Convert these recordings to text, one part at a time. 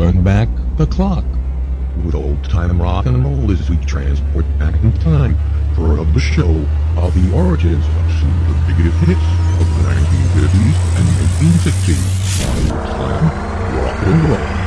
turn back the clock with old time rock and roll as we transport back in time for the show of the origins of some of the biggest hits of the 1950s and 1960s on old time rock and roll.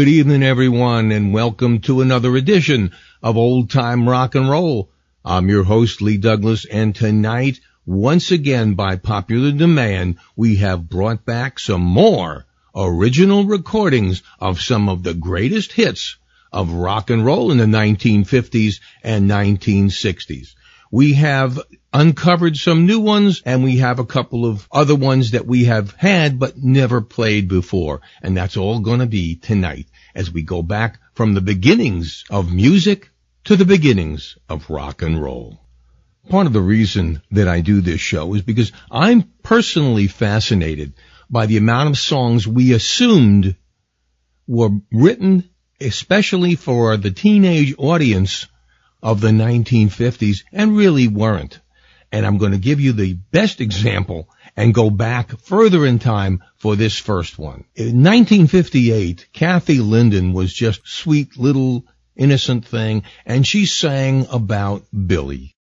Good evening everyone and welcome to another edition of Old Time Rock and Roll. I'm your host Lee Douglas and tonight, once again by popular demand, we have brought back some more original recordings of some of the greatest hits of rock and roll in the 1950s and 1960s. We have uncovered some new ones and we have a couple of other ones that we have had but never played before. And that's all going to be tonight as we go back from the beginnings of music to the beginnings of rock and roll. Part of the reason that I do this show is because I'm personally fascinated by the amount of songs we assumed were written especially for the teenage audience of the 1950s and really weren't. And I'm going to give you the best example and go back further in time for this first one. In 1958, Kathy Linden was just sweet little innocent thing and she sang about Billy.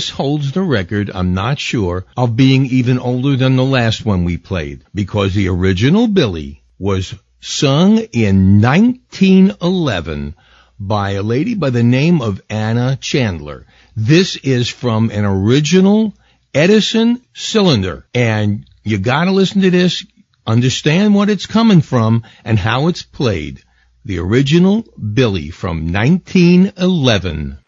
This holds the record, I'm not sure, of being even older than the last one we played, because the original Billy was sung in 1911 by a lady by the name of Anna Chandler. This is from an original Edison cylinder, and you gotta listen to this, understand what it's coming from, and how it's played. The original Billy from 1911.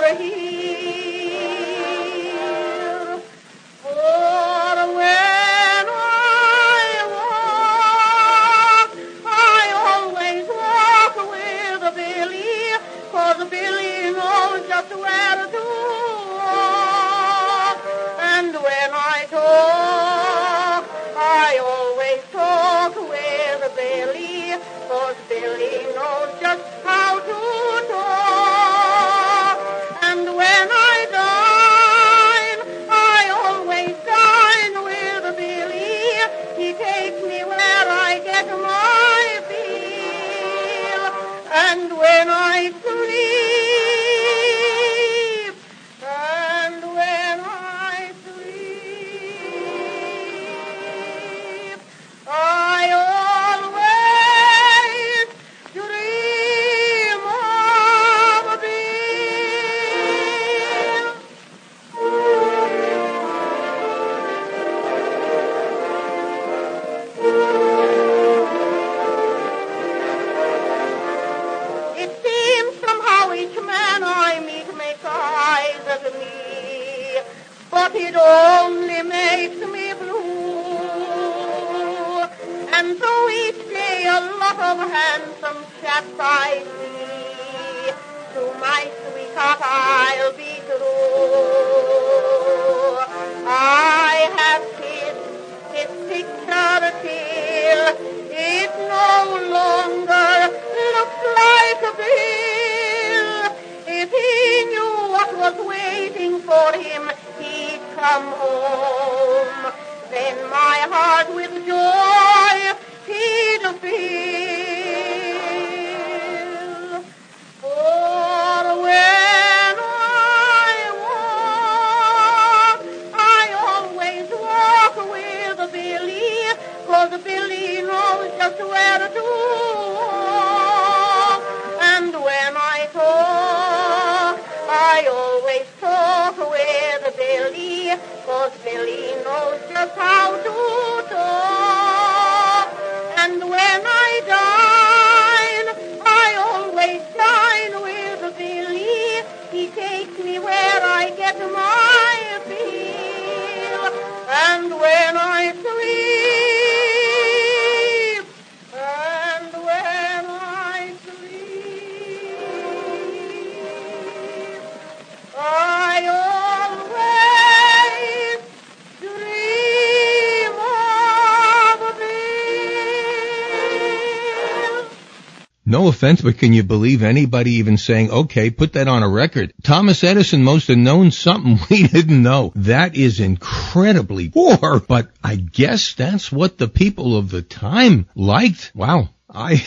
Were here. Offense, but can you believe anybody even saying, okay, put that on a record? Thomas Edison must have known something we didn't know. That is incredibly poor, but I guess that's what the people of the time liked. Wow. I,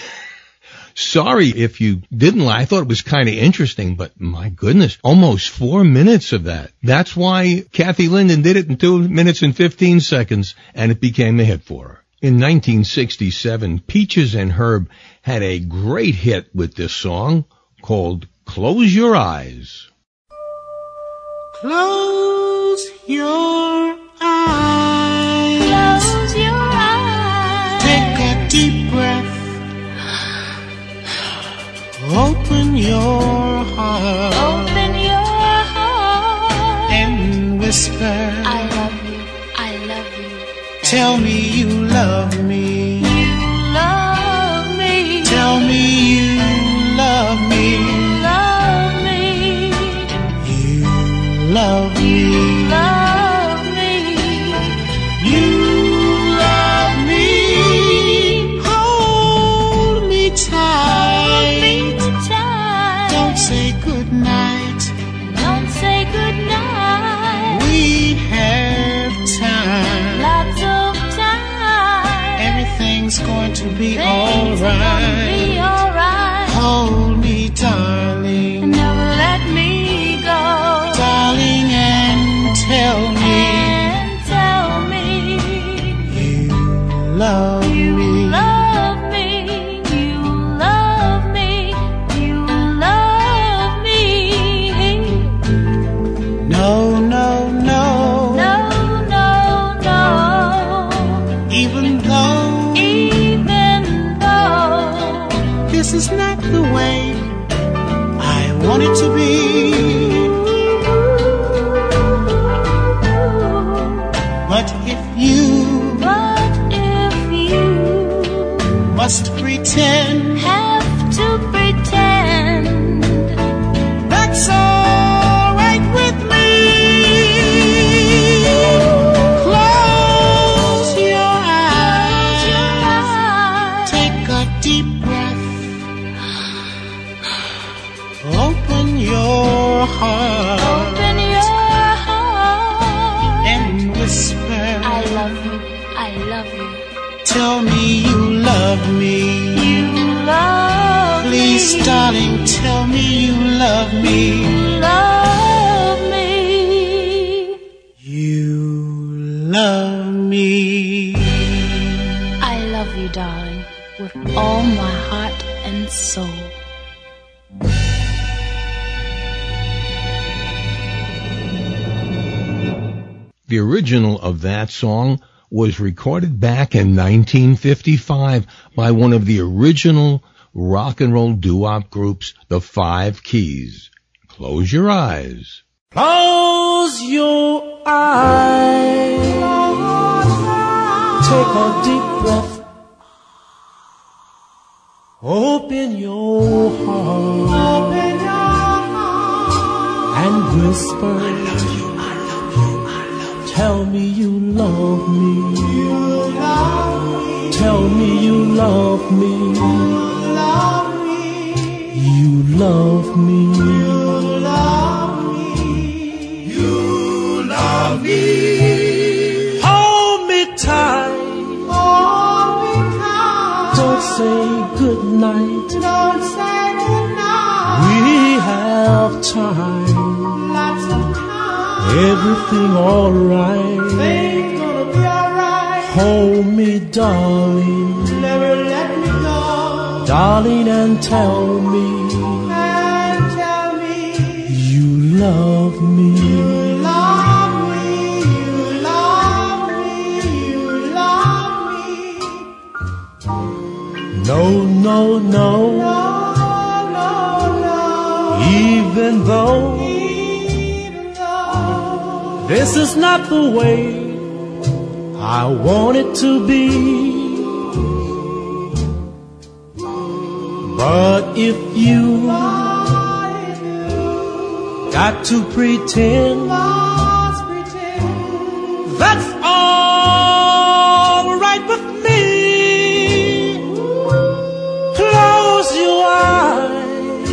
sorry if you didn't like, I thought it was kind of interesting, but my goodness, almost four minutes of that. That's why Kathy Linden did it in two minutes and 15 seconds and it became a hit for her. In 1967, Peaches and Herb had a great hit with this song, called Close Your Eyes. Close your eyes. Close your eyes. Take a deep breath. Open your heart Open your heart. and whisper. I love you. I love you. Tell me you love me. Original of that song was recorded back in 1955 by one of the original rock and roll doo-wop groups, the Five Keys. Close your eyes. Close your eyes. Take a deep breath. Open your heart. Open your heart. And whisper. Tell me you love me. Tell me you love me. You love me. You love me. You love me. Hold me tight. Hold me tight. Don't say goodnight. We have time. Everything alright. Things gonna be alright. Hold me, darling. Never let me go. Darling, and tell me And tell me. you love me. You love me. You love me. You love me. No, no, no. No, no, no. Even though this is not the way I want it to be. But if you got to pretend that's all right with me. Close your eyes.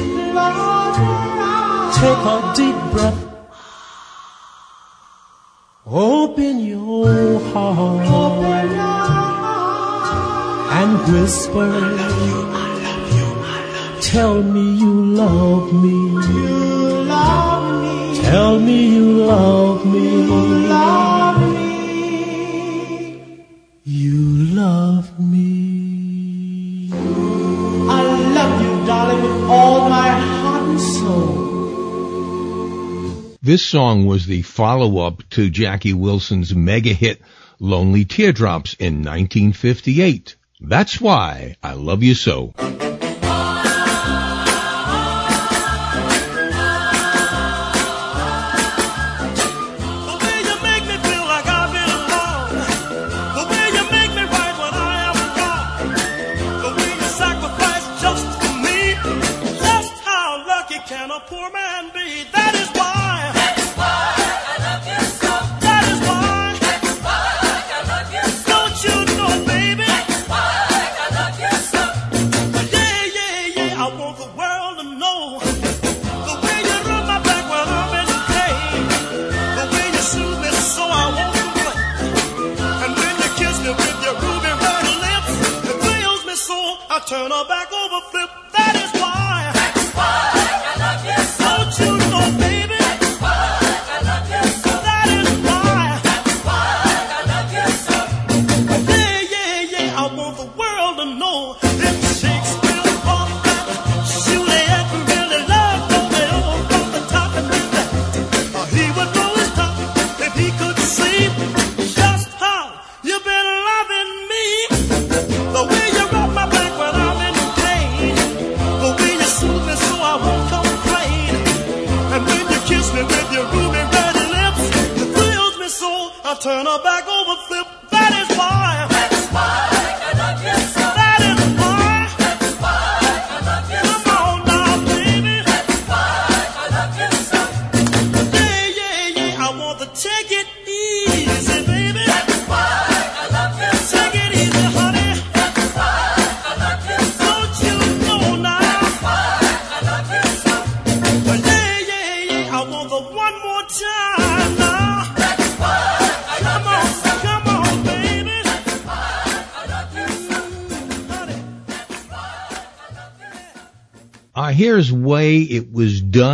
Take a deep and whisper, I love you, I love you, I love you. Tell me you love me. You love me. Tell me you love me. You love me. You love me. I love you, darling, with all my heart and soul. This song was the follow-up to Jackie Wilson's mega hit Lonely Teardrops in 1958. That's why I love you so.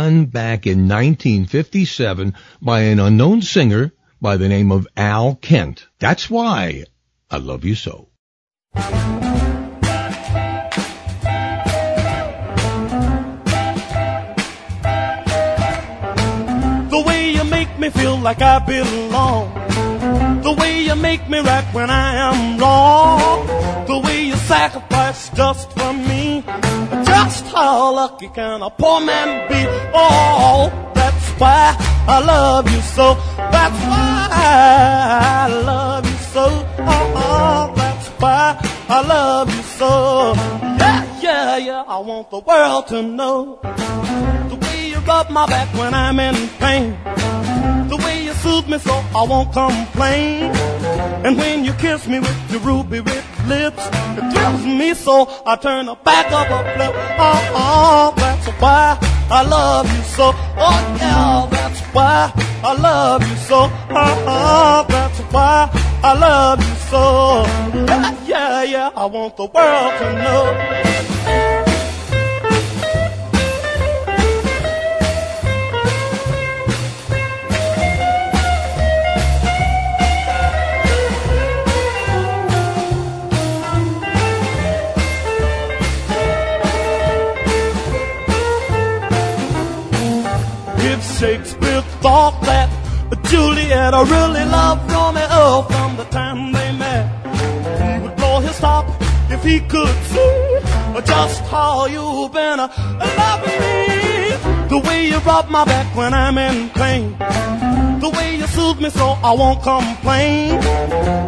Back in 1957 by an unknown singer by the name of Al Kent. That's why I love you so. The way you make me feel like I belong. The way you make me right when I am wrong. The way you sacrifice just for me. Just how lucky can a poor man be? Oh, that's why I love you so. That's why I love you so. Oh, that's why I love you so. Yeah, yeah, yeah. I want the world to know. The way you rub my back when I'm in pain. Soothe me so I won't complain. And when you kiss me with your ruby red lips, it thrills me so I turn the back of a flip. Oh, oh, that's why I love you so. Oh, yeah, that's why I love you so. Oh, oh, that's why I love you so. Yeah, yeah, I want the world to know. Shakespeare thought that Juliet I really loved Romeo from the time they met, he would blow his top if he could see just how you've been loving me. The way you rub my back when I'm in pain. The way you soothe me so I won't complain.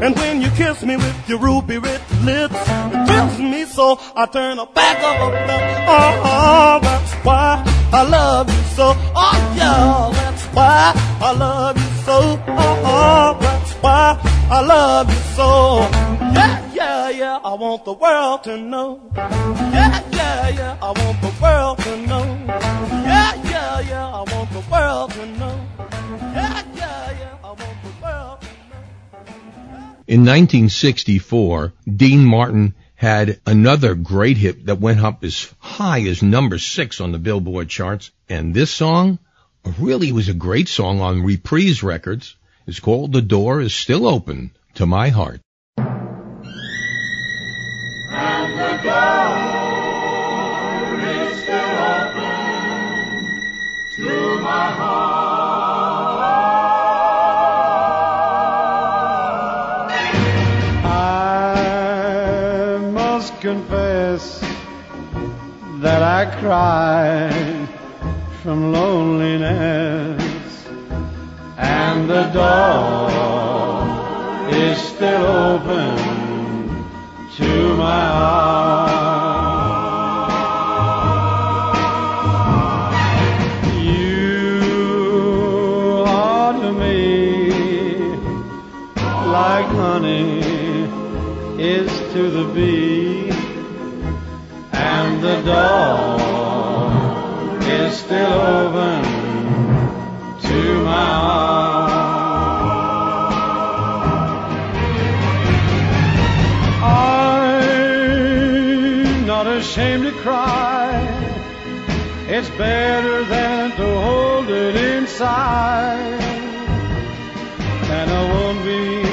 And when you kiss me with your ruby red lips, it thrills me so I turn a back of a flip. Oh, oh, that's why I love you so. Oh, yeah, that's why I love you so. Oh, oh, that's why I love you so. Yeah, yeah, yeah, I want the world to know. Yeah, yeah, yeah, I want the world to know. Yeah, yeah, yeah, I want the world to know. Yeah, yeah, yeah. In 1964, Dean Martin had another great hit that went up as high as number six on the Billboard charts. And this song really was a great song on Reprise Records. It's called The Door is Still Open to My Heart. to my heart. Confess that I cried from loneliness, and the door is still open to my heart. You are to me like honey is to the bee, and the door is still open to my heart. I'm not ashamed to cry. It's better than to hold it inside. And I won't be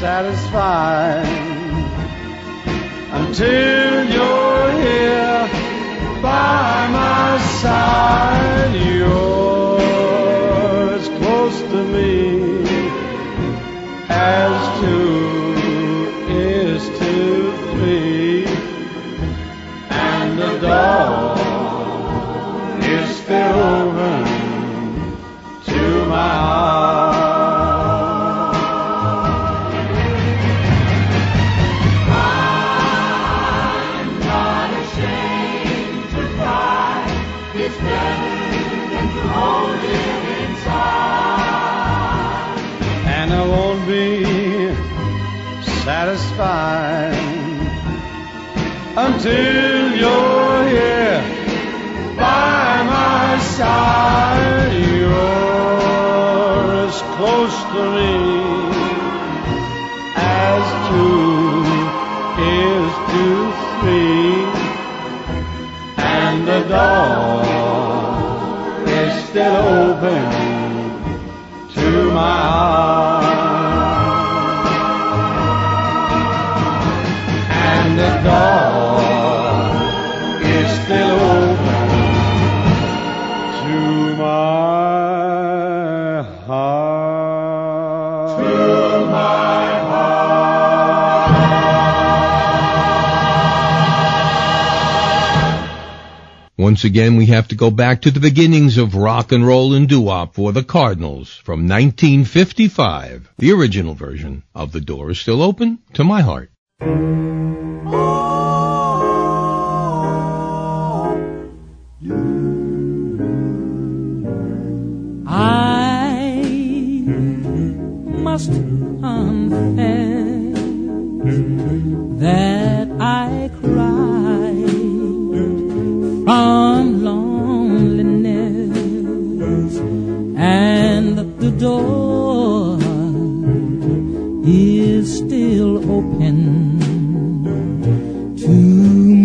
satisfied until you're here by my side. You're as close to me as two is to three, and the door until you're here by my side. You're as close to me Once again, we have to go back to the beginnings of rock and roll and doo-wop for the Cardinals from 1955, the original version of The Door is Still Open to My Heart. I must confess that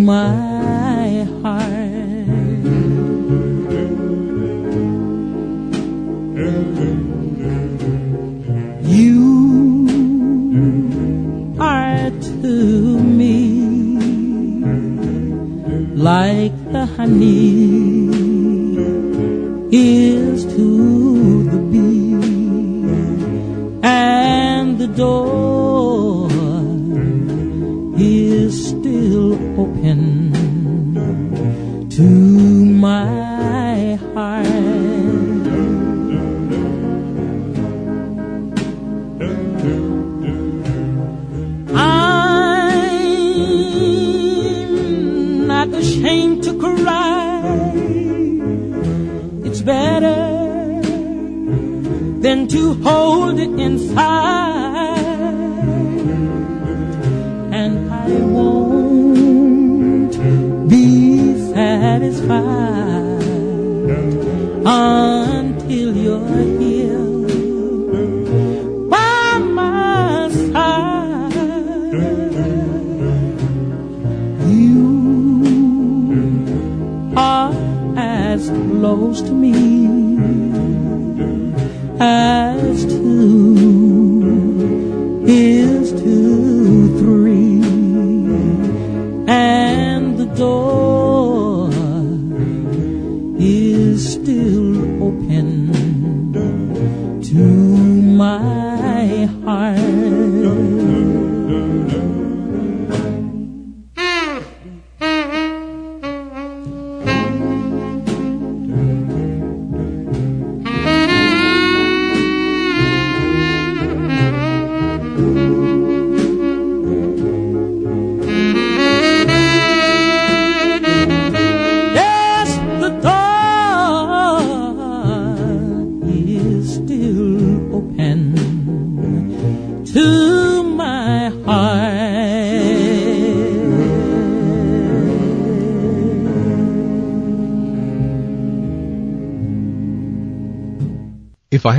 my heart. You are to me like the honey is to the bee, and the door to hold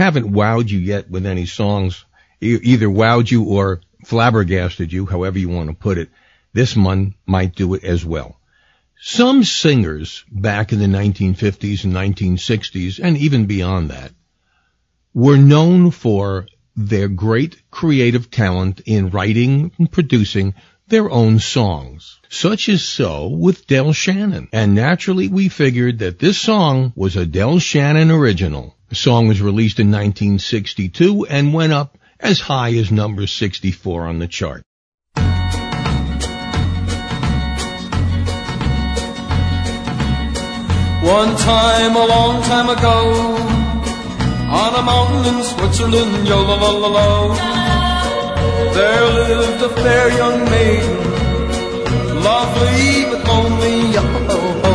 haven't wowed you yet with any songs, e- either wowed you or flabbergasted you, however you want to put it, this one might do it as well. Some singers back in the 1950s and 1960s, and even beyond that, were known for their great creative talent in writing and producing their own songs. Such is so with Del Shannon. And naturally we figured that this song was a Del Shannon original. The song was released in 1962 and went up as high as number 64 on the chart. One time, a long time ago, on a mountain in Switzerland, yo lo lo lo lo, there lived a fair young maiden, lovely but only yo ho ho.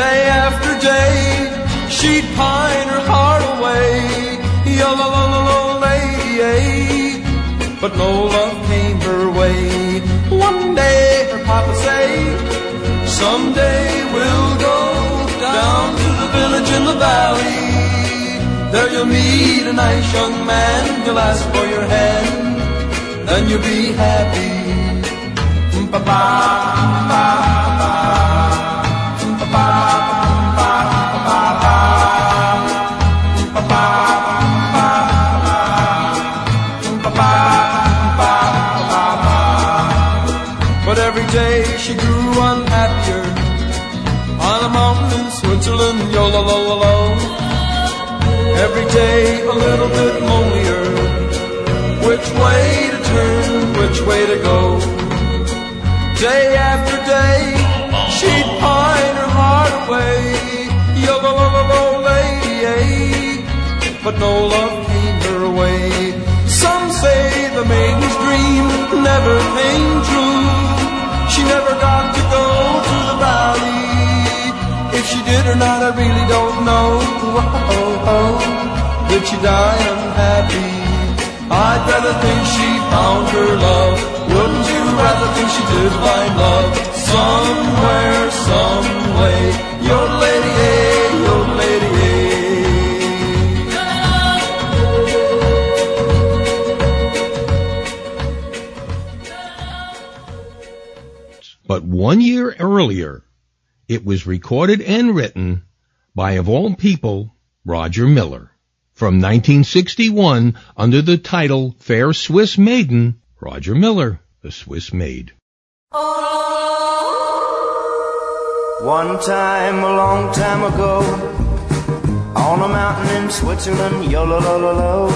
Day after day, she'd pine her heart away, yo lo lo lady, but no love came her way. One day, her papa said. Someday we'll go down to the village in the valley. There you'll meet a nice young man. He'll ask for your hand, then you'll be happy. Ba-ba, Ba ba little bit lonelier. Which way to turn, which way to go? Day after day, she'd pine her heart away, yo lo lo lo lo lady. eh? But no love came her way. Some say the maiden's dream never came true. She never got to go to the valley. If she did or not, I really don't know. Oh, oh, did she die unhappy? I'd rather think she found her love. Wouldn't you rather think she did find love somewhere, some way? Your lady, eh, your lady, eh. But one year earlier, it was recorded and written by, of all people, Roger Miller. From 1961, under the title Fair Swiss Maiden, Roger Miller, the Swiss Maid. One time, a long time ago, on a mountain in Switzerland, yo lo lo lo lo,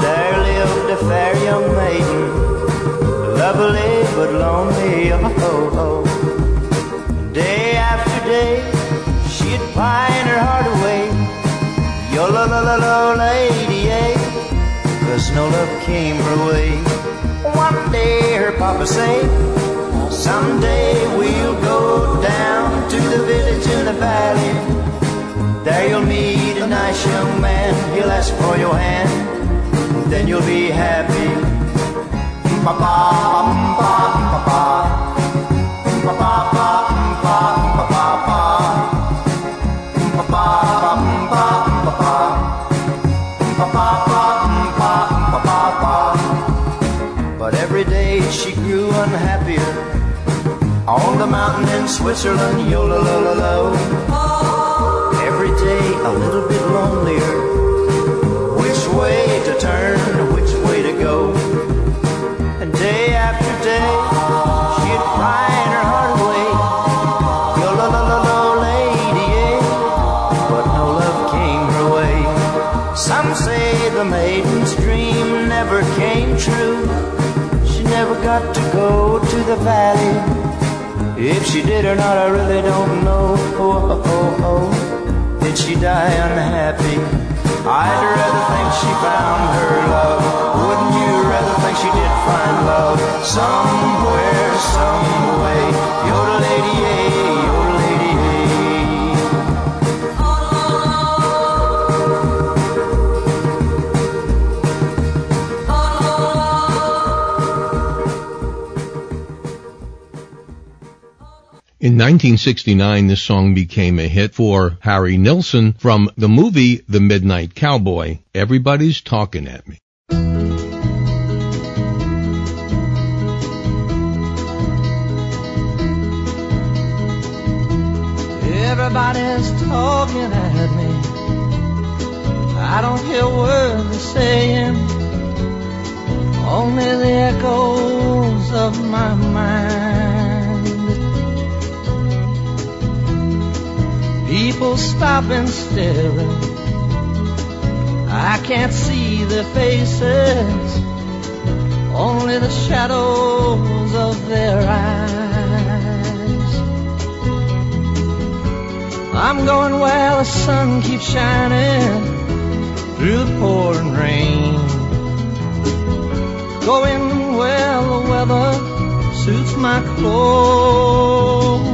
there lived a fair young maiden, lovely but lonely, oh oh oh. No love came her way. One day her papa said, Someday we'll go down to the village in the valley. There you'll meet a nice young man. He'll ask for your hand. Then you'll be happy. Ba-ba, ba-ba, ba-ba. Switzerland, yo lo lo lo lo. Every day a little bit lonelier. Which way to turn, which way to go? And day after day, she'd pine her heart away. Yo lo lo lo lo, lady, yeah. But no love came her way. Some say the maiden's dream never came true. She never got to go to the valley. If she did or not, I really don't know. Oh, oh, oh. Did she die unhappy? I'd rather think she found her love. Wouldn't you rather think she did find love somewhere, some way? In 1969, this song became a hit for Harry Nilsson from the movie The Midnight Cowboy. Everybody's talking at me. Everybody's talking at me. I don't hear words they're saying, only the echoes of my mind. People stop and staring. I can't see their faces, only the shadows of their eyes. I'm going where the sun keeps shining through the pouring rain. Going where the weather suits my clothes.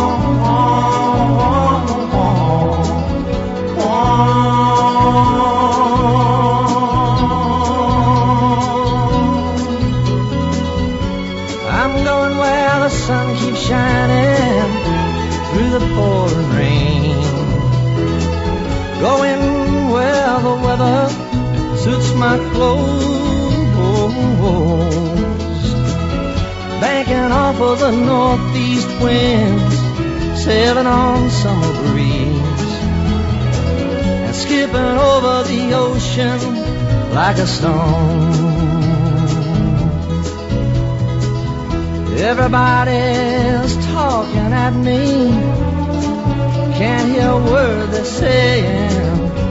weather suits my clothes. Banking off of the northeast winds, sailing on summer breeze, and skipping over the ocean like a stone. Everybody's talking at me. Can't hear a word they're saying.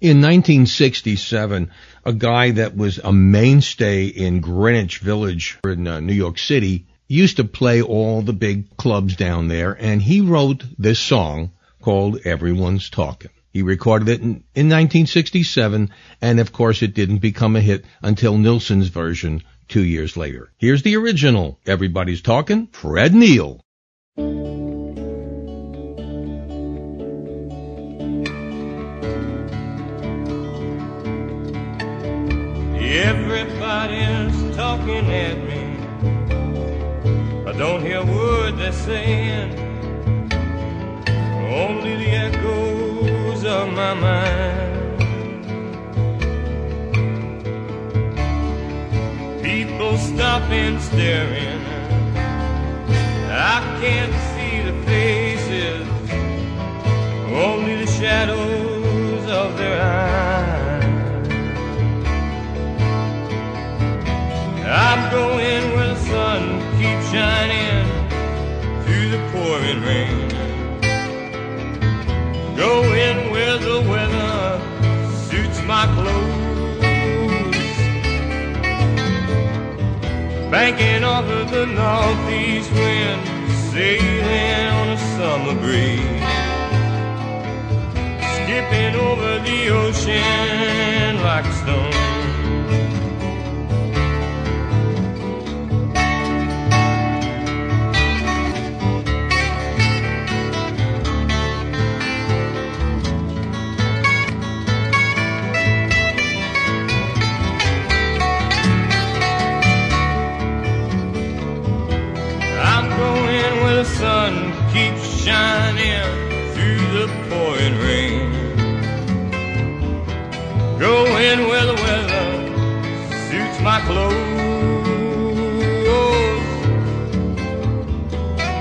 In 1967, a guy that was a mainstay in Greenwich Village in uh, New York City used to play all the big clubs down there, and he wrote this song called Everyone's Talking. He recorded it in, in 1967, and of course it didn't become a hit until Nilsson's version two years later. Here's the original, Everybody's Talking, Fred Neil. Everybody's talking at me. I don't hear a word they're saying. Only the echoes of my mind. People stopping, staring. I can't see the faces. Only the shadows of their eyes. I'm going where the sun keeps shining through the pouring rain. Going where the weather suits my clothes. Banking off of the northeast wind, sailing on a summer breeze. Skipping over the ocean like a stone. Going where the weather suits my clothes.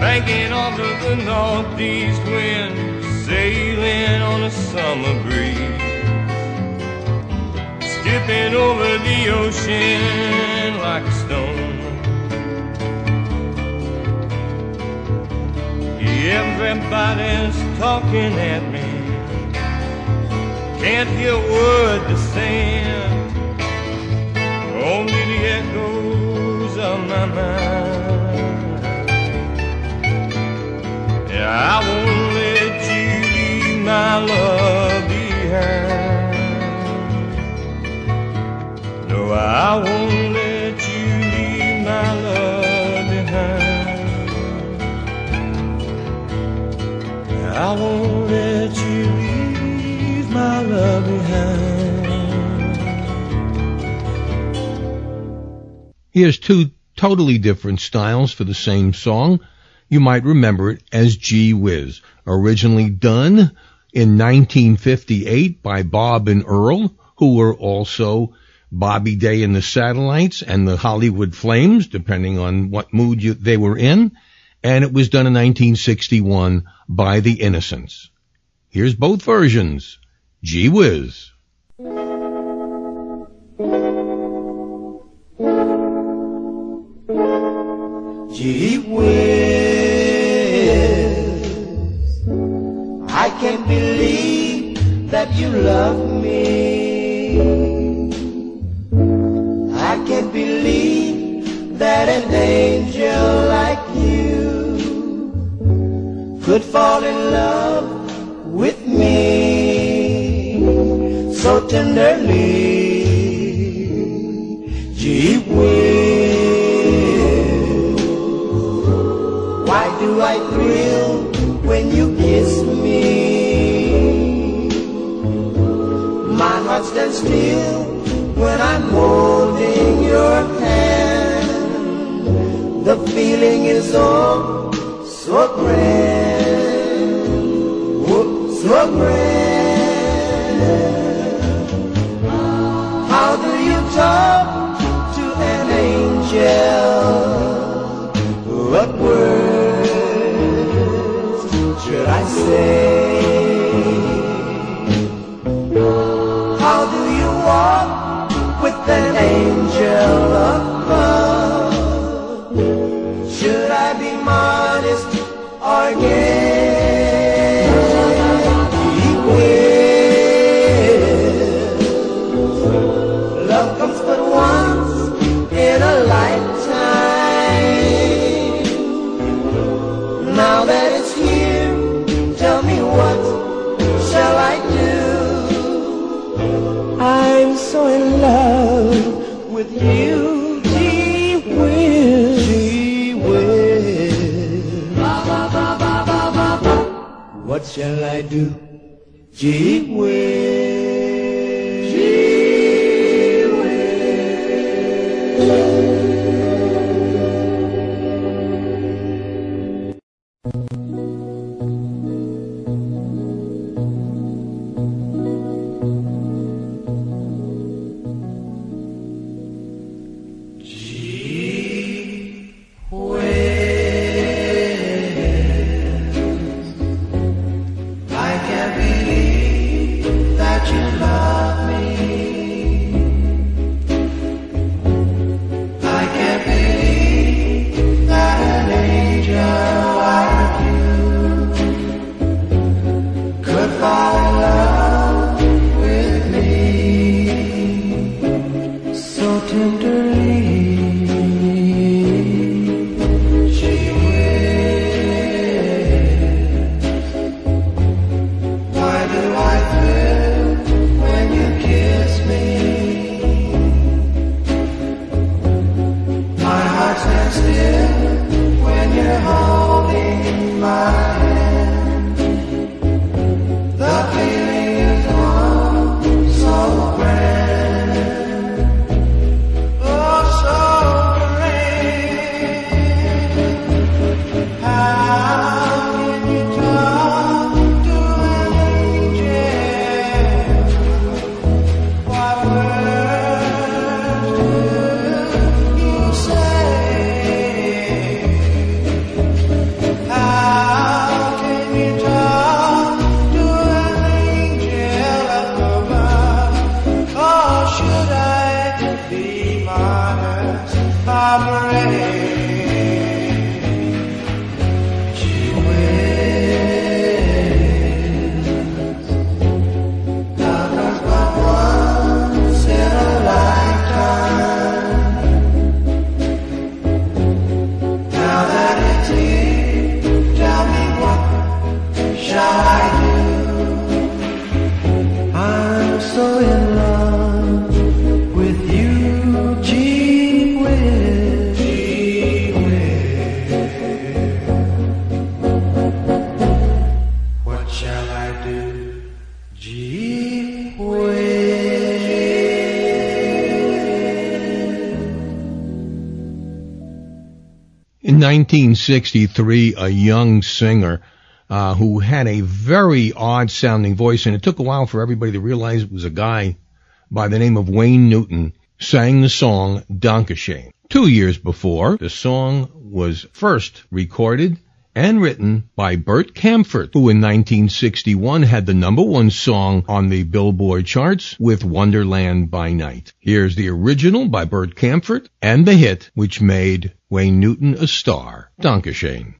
Banking off of the northeast wind, sailing on a summer breeze, skipping over the ocean like a stone. Everybody's talking at me, can't hear a word they're saying, only the echoes of my mind. Yeah, I won't let you leave my love behind. No, I won't let you leave my love behind. I won't let you my love. Here's two totally different styles for the same song. You might remember it as Gee Whiz, originally done in 1958 by Bob and Earl, who were also Bobby Day and the Satellites and the Hollywood Flames, depending on what mood you, they were in. And it was done in 1961 by The Innocents. Here's both versions. Gee Whiz. Gee whiz, I can't believe that you love me. I can't believe that an angel like you could fall in love with me so tenderly. Gee whiz. Why do I thrill when you kiss me? My heart stands still when I'm holding your hand. The feeling is oh so grand, oh, so grand. Talk to an angel? What words should I say? How do you walk with an angel above? Should I be modest or gay? What shall I do? Gee. 1963, a young singer uh, who had a very odd sounding voice, and it took a while for everybody to realize it was a guy by the name of Wayne Newton, sang the song Dankeschön. Two years before, the song was first recorded and written by Bert Kaempfert, who in 1961 had the number one song on the Billboard charts with Wonderland by Night. Here's the original by Bert Kaempfert and the hit which made Wayne Newton a star, Dankeschön.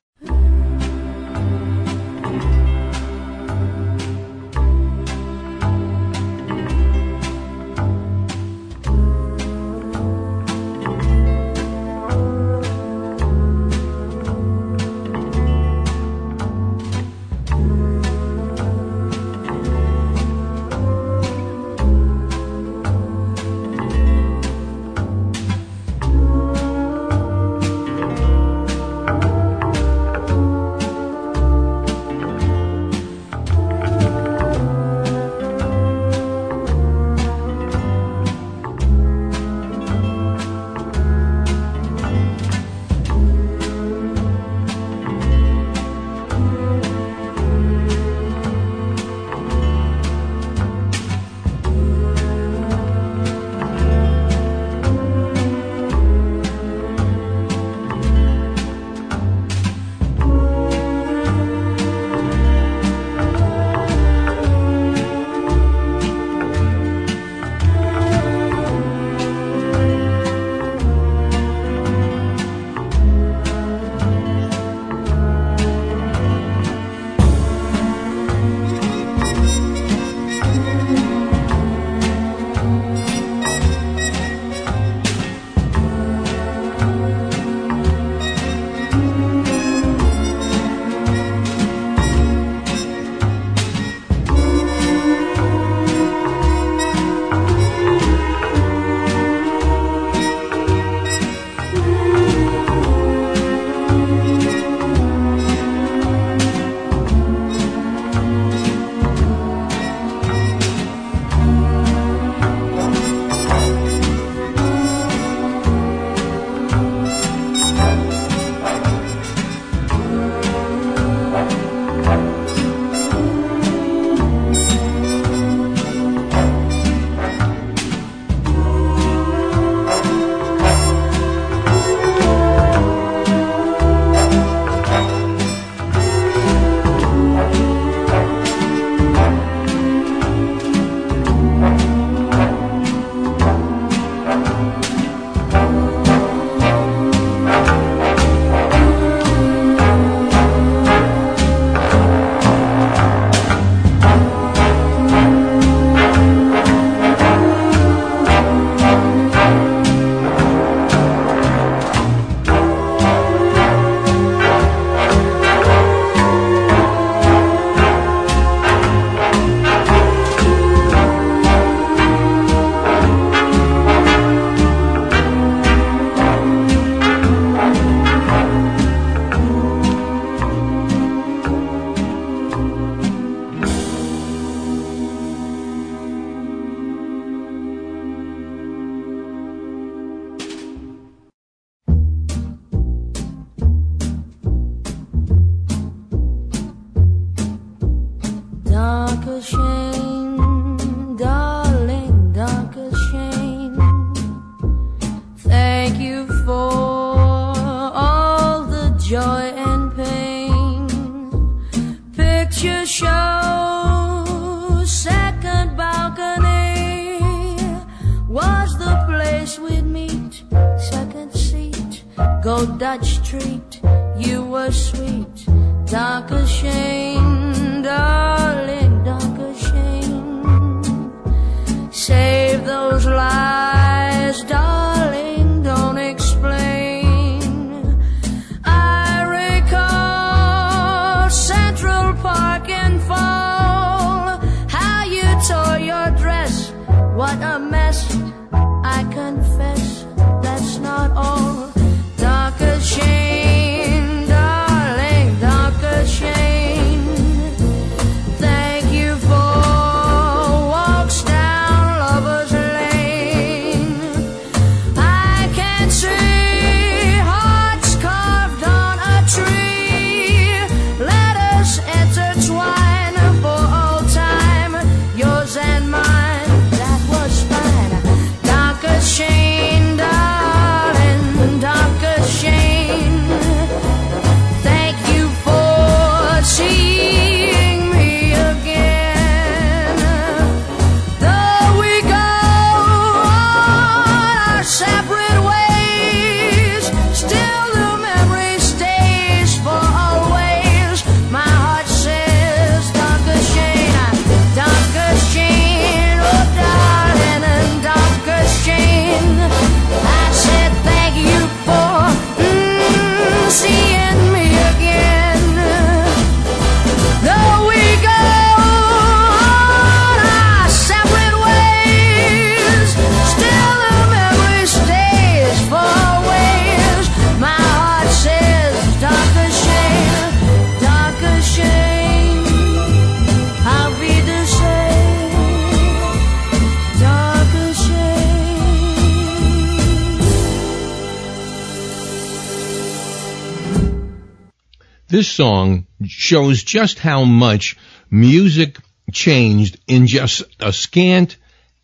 This song shows just how much music changed in just a scant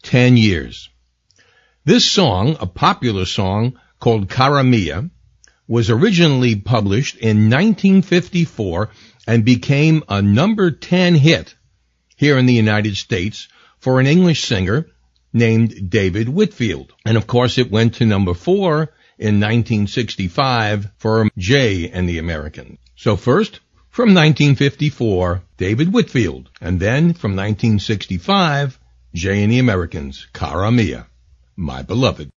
10 years. This song, a popular song called Cara Mia, was originally published in 1954 and became a number 10 hit here in the United States for an English singer named David Whitfield. And of course it went to number four in 1965 for Jay and the Americans. So first, from 1954, David Whitfield, and then from 1965, Jay and the Americans, Cara Mia, my beloved.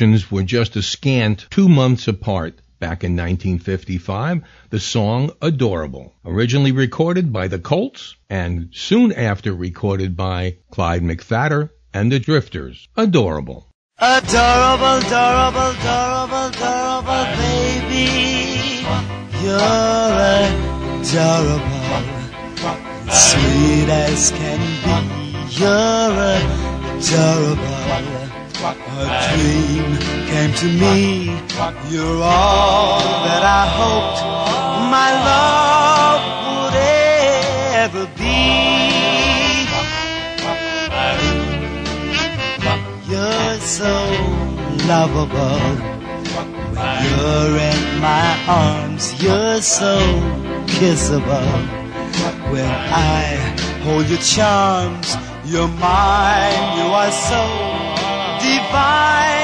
Versions were just a scant two months apart back in 1955. The song Adorable, originally recorded by the Colts and soon after recorded by Clyde McPhatter and the Drifters. Adorable. Adorable, adorable, adorable, adorable baby. You're adorable, sweet as can be. You're adorable. To me. You're all that I hoped my love would ever be. You're so lovable. When you're in my arms, you're so kissable. When I hold your charms, you're mine. You are so divine,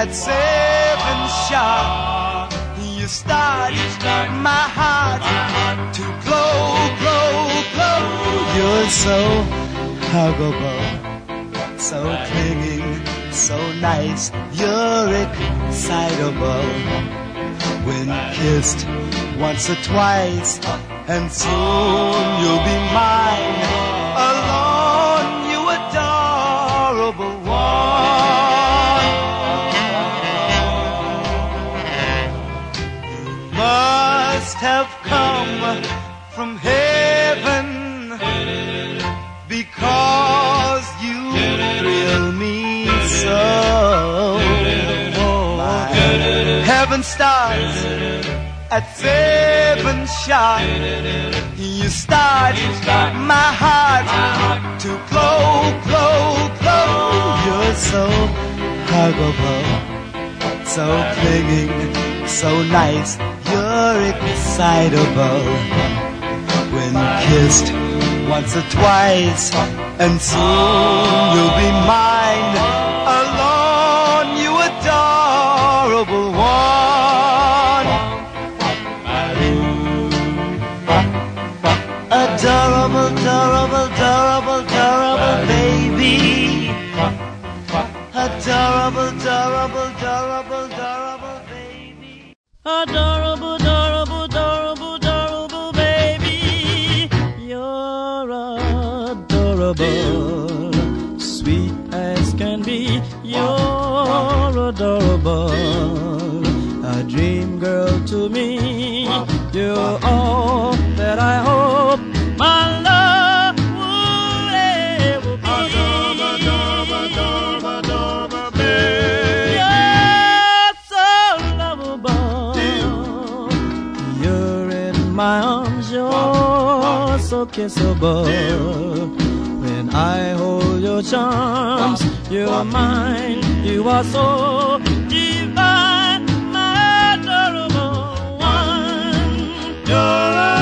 at seven sharp. You start my heart to glow, glow, glow. You're so huggable, so clinging, so nice. You're excitable when kissed once or twice, and soon you'll be mine. Have come from heaven because you thrill me so. Heaven starts at seven sharp. You start my heart to glow, glow, glow. You're so huggable, so clinging, so nice. You're excitable when kissed once or twice, and soon you'll be mine. You're so. When I hold your charms, you're mine. You are so divine, my adorable one. You're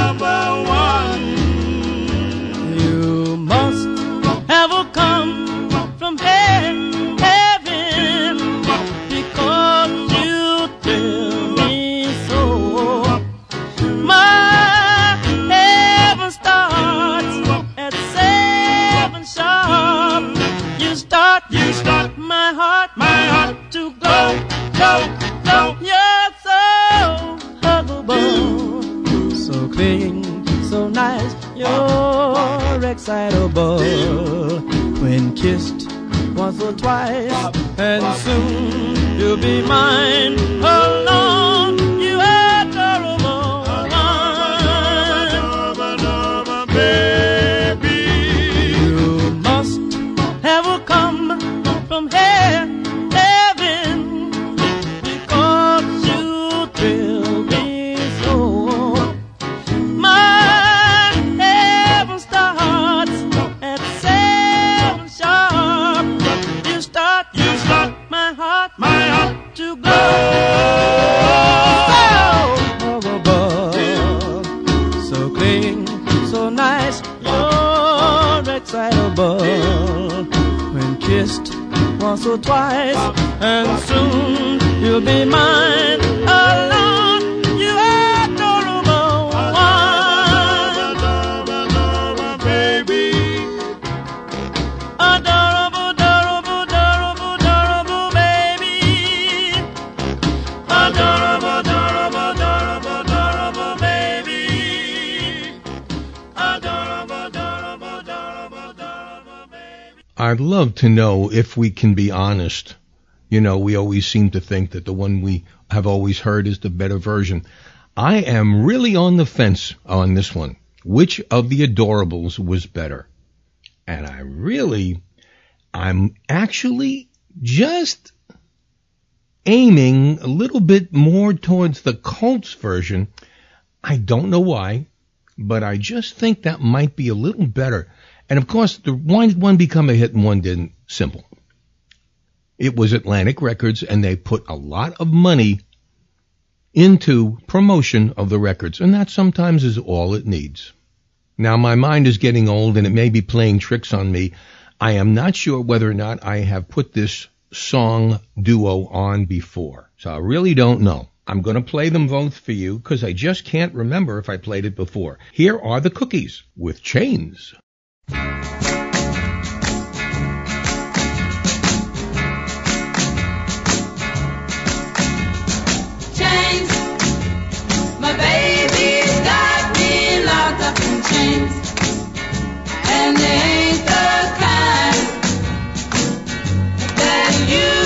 excitable when kissed once or twice, and soon you'll be mine alone. To know if we can be honest. You know, we always seem to think that the one we have always heard is the better version. I am really on the fence on this one. Which of the adorables was better? And I really, I'm actually just aiming a little bit more towards the Colts version. I don't know why, but I just think that might be a little better. And of course, the one, one become a hit and one didn't. Simple. It was Atlantic Records and they put a lot of money into promotion of the records. And that sometimes is all it needs. Now my mind is getting old and it may be playing tricks on me. I am not sure whether or not I have put this song duo on before. So I really don't know. I'm going to play them both for you because I just can't remember if I played it before. Here are the cookies with chains. And they ain't the kind that you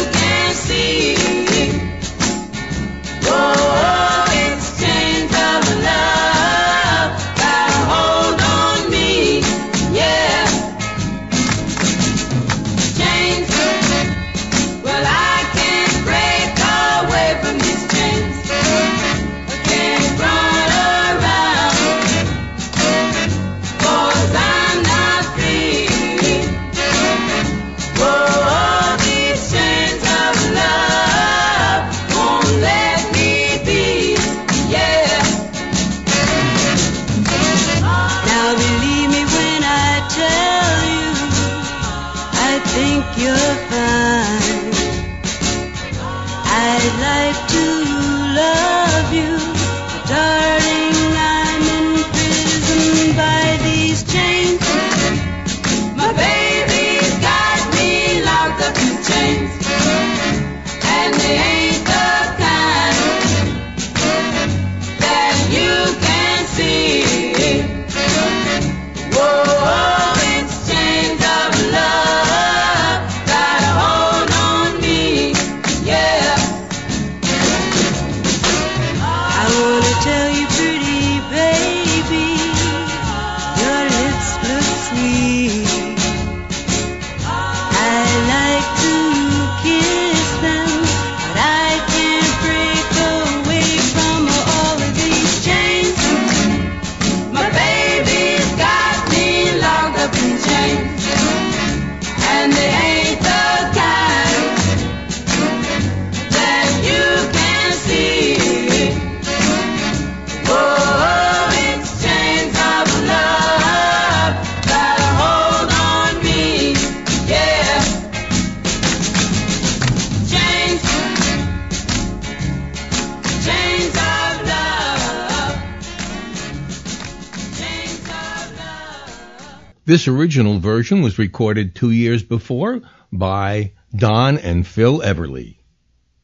This original version was recorded two years before by Don and Phil Everly.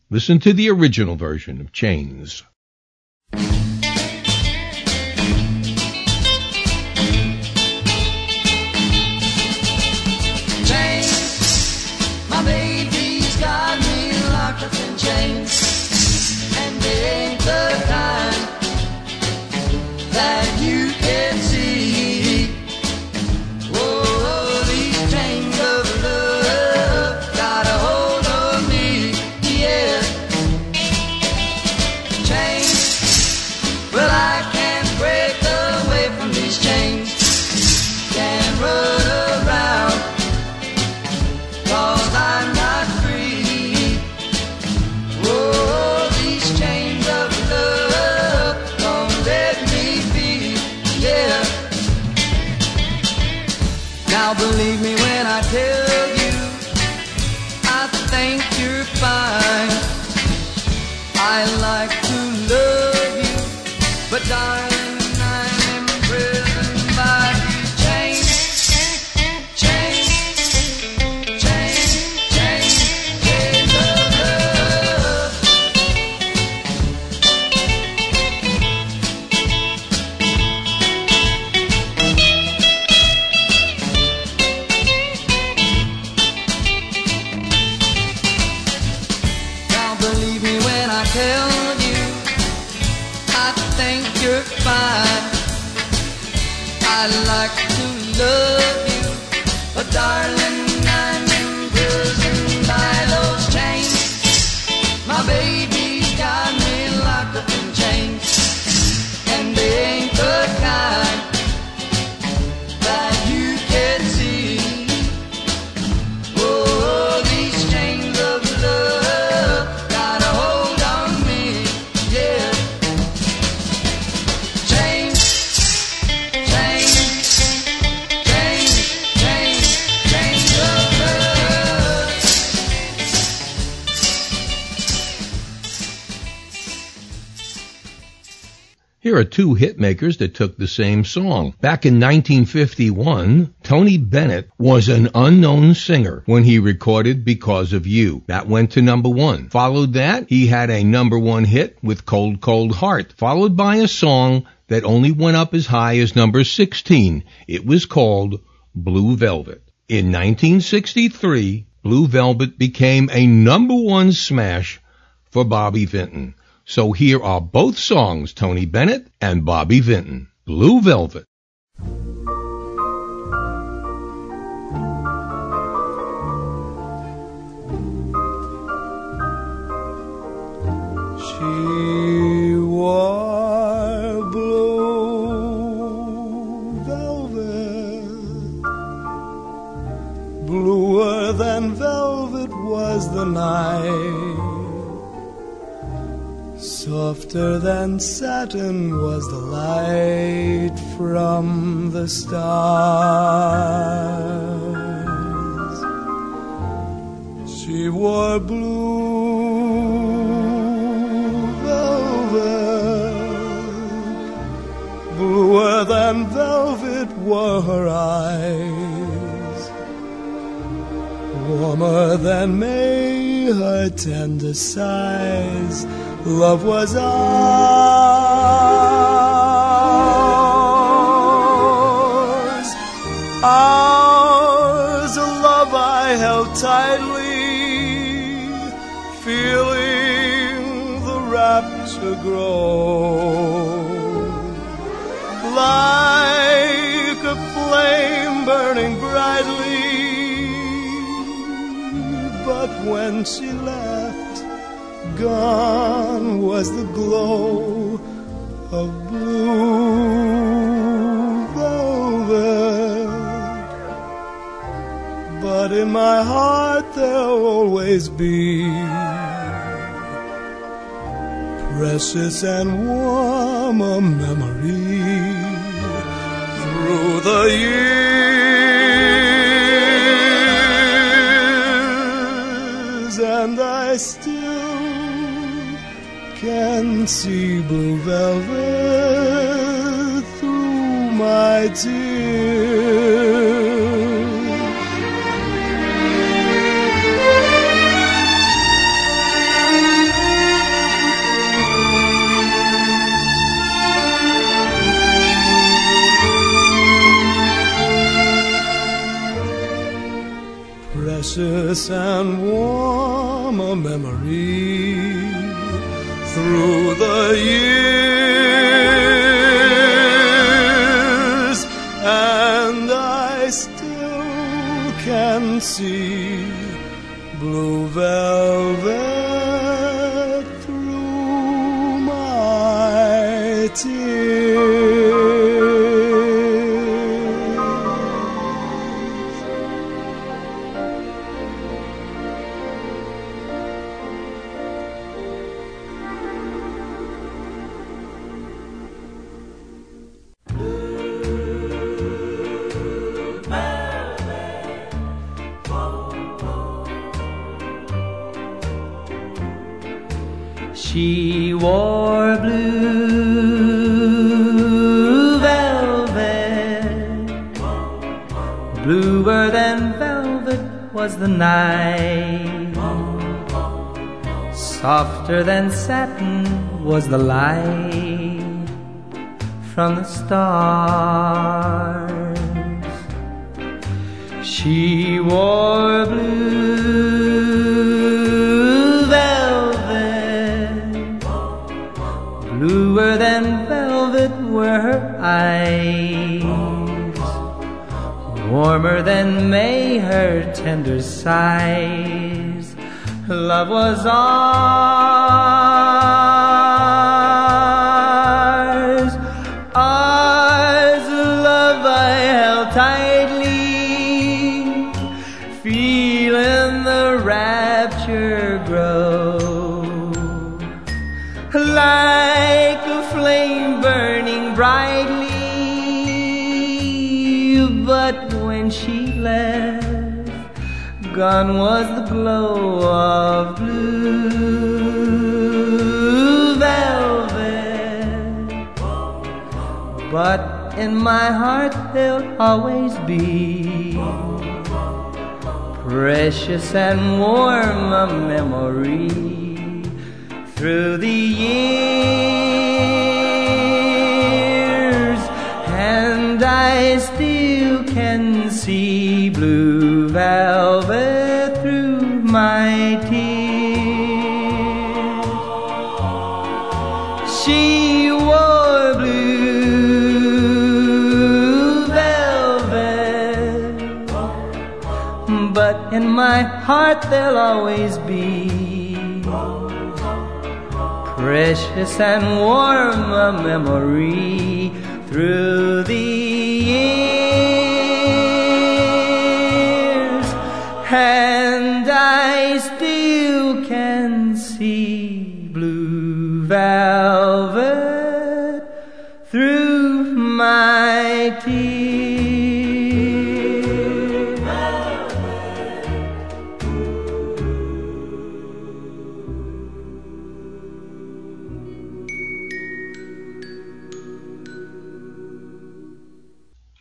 Listen to the original version of Chains. Darling, Here are two hitmakers that took the same song. Back in 1951, Tony Bennett was an unknown singer when he recorded Because of You. That went to number one. Followed that, he had a number one hit with Cold Cold Heart, followed by a song that only went up as high as number 16. It was called Blue Velvet. In 1963, Blue Velvet became a number one smash for Bobby Vinton. So here are both songs, Tony Bennett and Bobby Vinton. Blue Velvet. She wore blue velvet, bluer than velvet was the night, softer than satin was the light from the stars. She wore blue velvet, bluer than velvet were her eyes, warmer than May her tender sighs. Love was ours, ours, a love I held tightly, feeling the rapture grow like a flame burning brightly. But when she left, gone was the glow of blue velvet. But in my heart there'll always be precious and warm a memory through the years, see blue velvet through my tears. precious and warm a memory through the years, and I still can see was the night, softer than satin was the light from the stars. She wore blue velvet, bluer than velvet were her eyes, warmer than May her tender sighs. Love was ours, ours, love I held tightly, feeling the rapture gone was the glow of blue velvet. But in my heart there'll always be precious and warm a memory through the years, and I still can see blue velvet through my tears. She wore blue velvet, but in my heart there'll always be precious and warm a memory through the and I still can see blue velvet through my tears.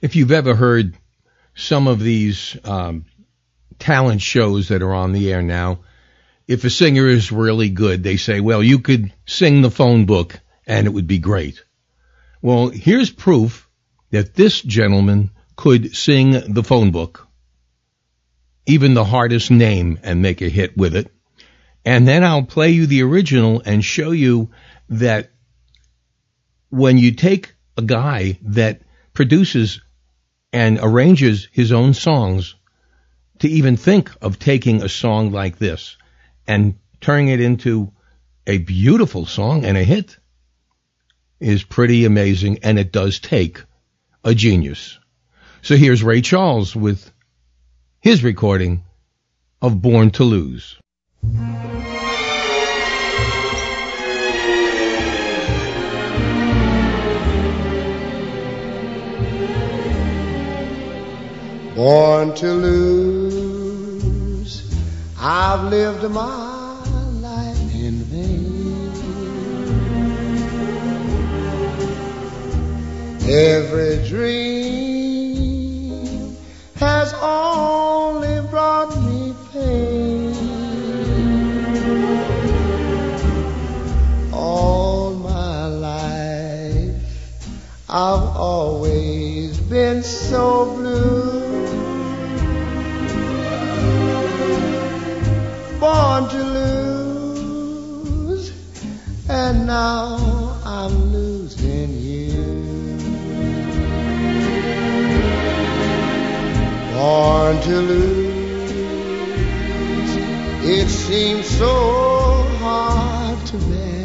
If you've ever heard some of these um, talent shows that are on the air now, if a singer is really good, they say, well, you could sing the phone book and it would be great. Well, here's proof that this gentleman could sing the phone book, even the hardest name, and make a hit with it. And then I'll play you the original and show you that when you take a guy that produces and arranges his own songs to even think of taking a song like this and turning it into a beautiful song and a hit is pretty amazing and it does take a genius. So here's Ray Charles with his recording of Born to Lose. Born to lose, I've lived my life in vain. Every dream has only brought me pain. All my life, I've always been so blue. To lose, and now I'm losing you. Born to lose, it seems so hard to bear.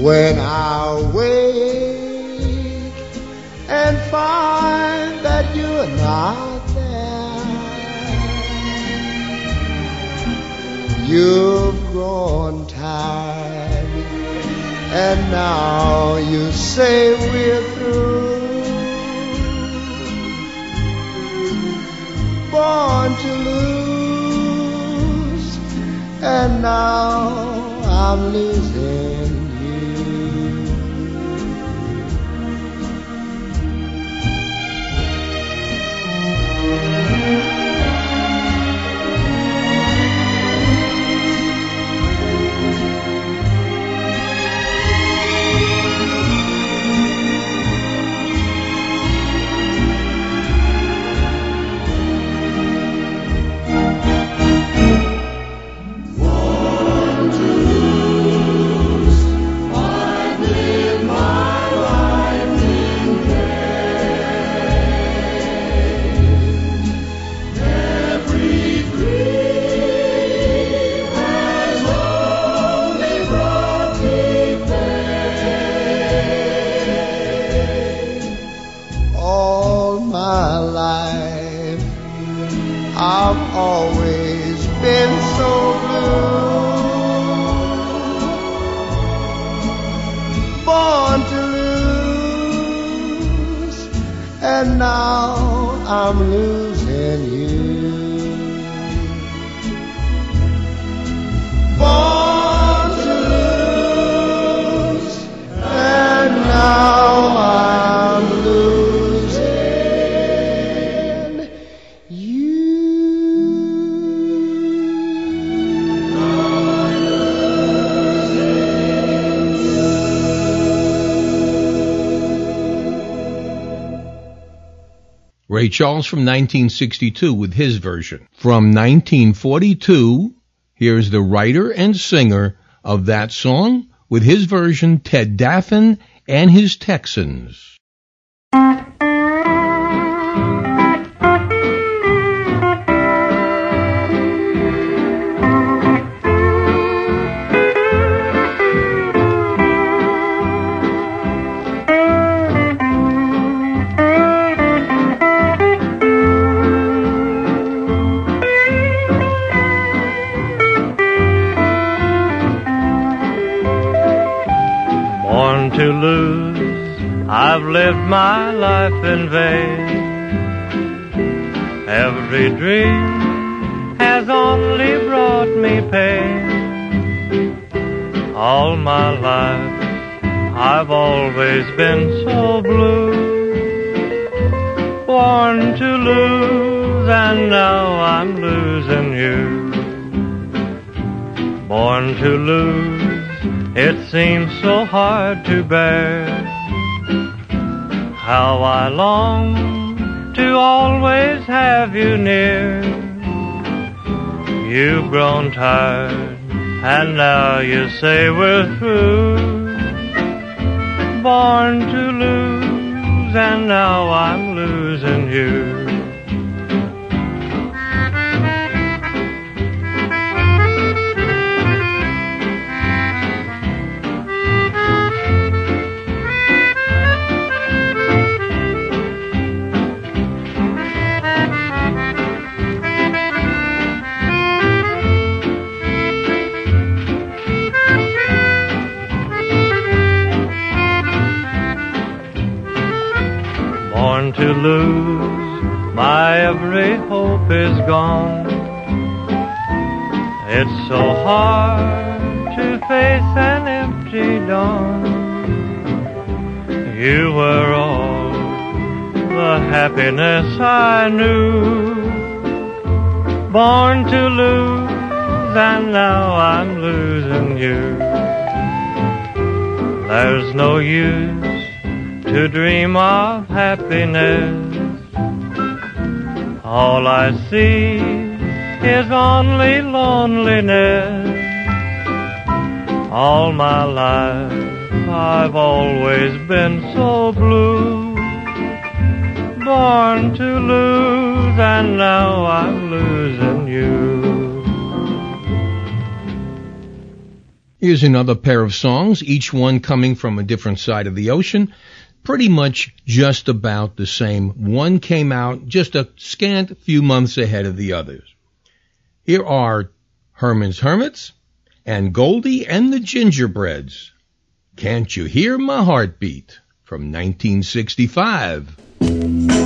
When I wake and find that you're not You've grown tired, and now you say we're through. Born to lose, and now I'm losing Charles from 1962 with his version. From 1942, here's the writer and singer of that song with his version, Ted Daffan and his Texans. To lose, I've lived my life in vain. Every dream has only brought me pain. All my life, I've always been so blue. Born to lose, and now I'm losing you. Born to lose. It seems so hard to bear how I long to always have you near. You've grown tired, and now you say we're through. Born to lose, and now I'm losing you. Lose. My every hope is gone. It's so hard to face an empty dawn. You were all the happiness I knew. Born to lose, and now I'm losing you. There's no use to dream of happiness. All I see is only loneliness. All my life I've always been so blue. Born to lose, and now I'm losing you. Here's another pair of songs, each one coming from a different side of the ocean, pretty much just about the same. One came out just a scant few months ahead of the others. Here are Herman's Hermits and Goldie and the Gingerbreads. Can't you hear my heartbeat? From 1965.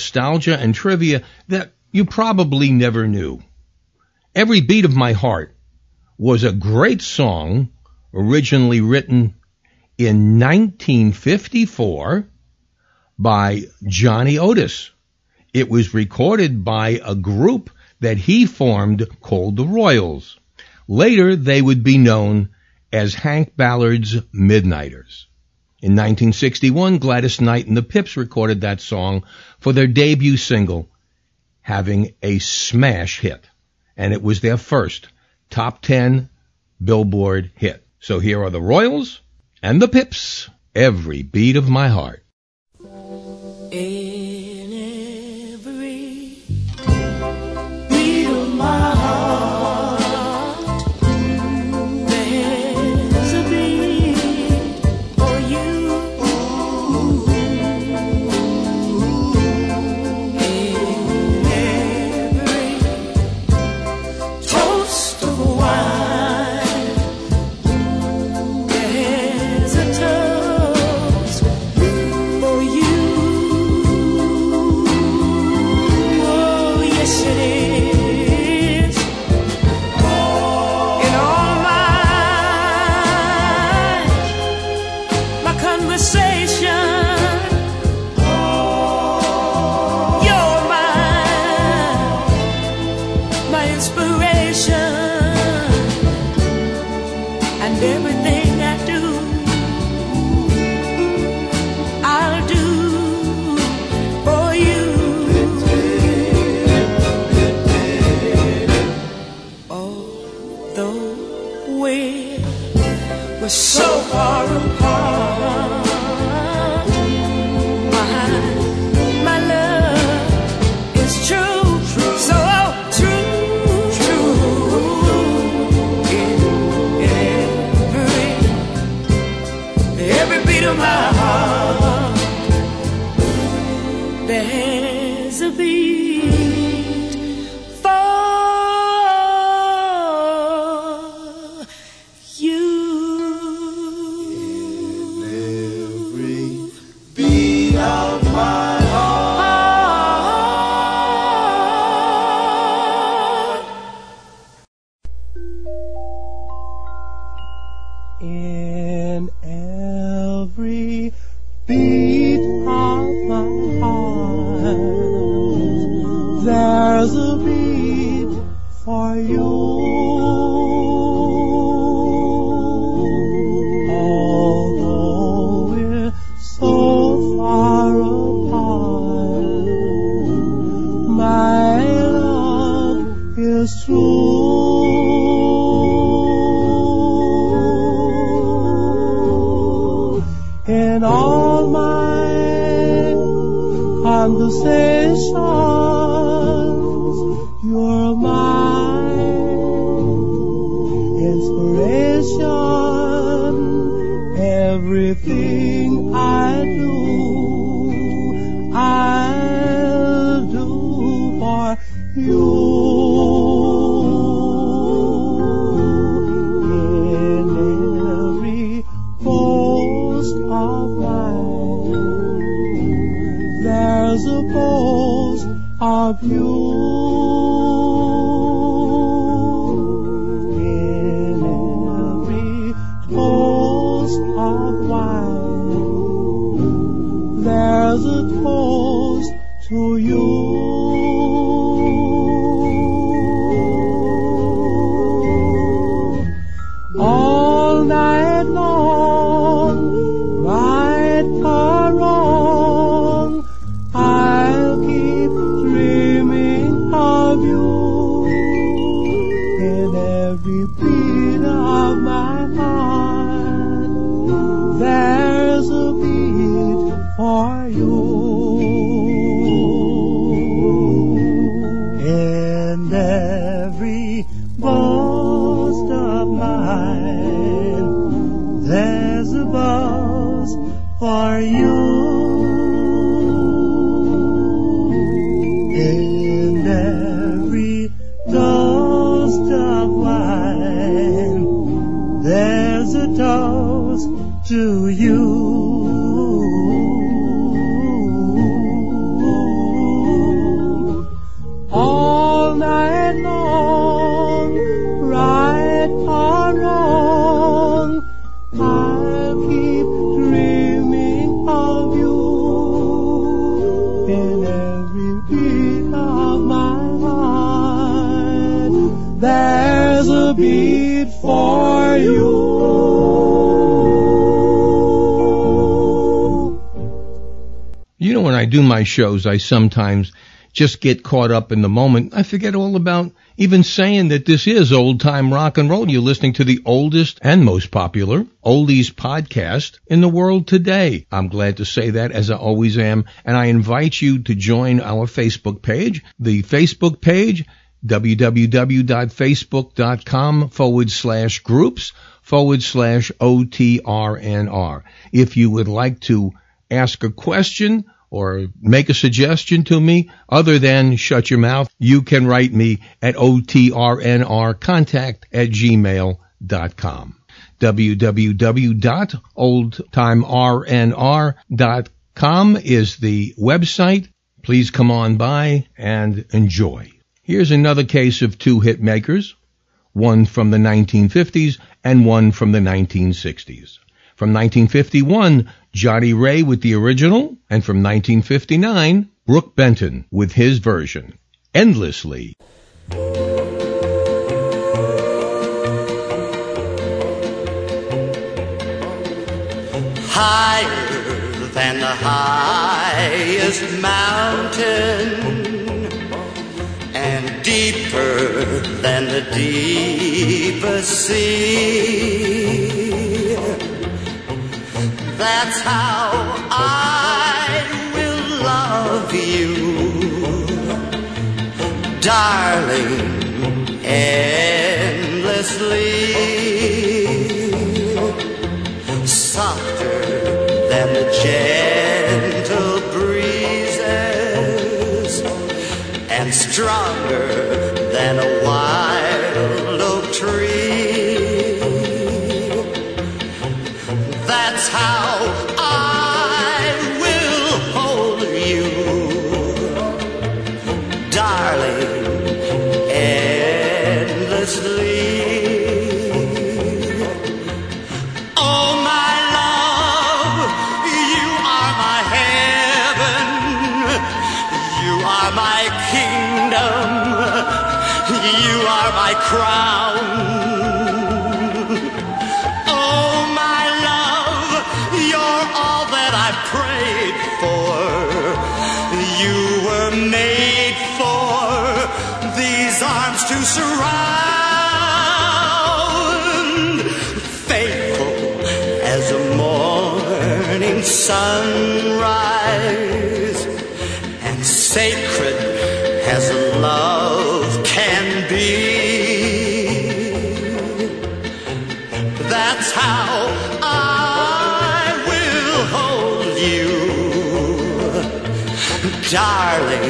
nostalgia and trivia that you probably never knew. Every Beat of My Heart was a great song originally written in 1954 by Johnny Otis. It was recorded by a group that he formed called the Royals. Later, they would be known as Hank Ballard's Midnighters. In 1961, Gladys Knight and the Pips recorded that song for their debut single, having a smash hit. And it was their first top 10 Billboard hit. So here are the Royals and the Pips, every beat of my heart. so far apart. My shows, I sometimes just get caught up in the moment. I forget all about even saying that this is old time rock and roll. You're listening to the oldest and most popular oldies podcast in the world today. I'm glad to say that as I always am. And I invite you to join our Facebook page. The Facebook page, www.facebook.com forward slash groups forward slash OTRNR. If you would like to ask a question or make a suggestion to me other than shut your mouth, you can write me at otrnrcontact at gmail.com. www.oldtimernr.com is the website. Please come on by and enjoy. Here's another case of two hit makers, one from the 1950s and one from the 1960s. From 1951, Johnny Ray with the original, and from 1959, Brook Benton with his version. Endlessly. higher than the highest mountain and deeper than the deepest sea. That's how I will love you, darling, endlessly. Softer than the gentle breezes. And stronger than a are darling,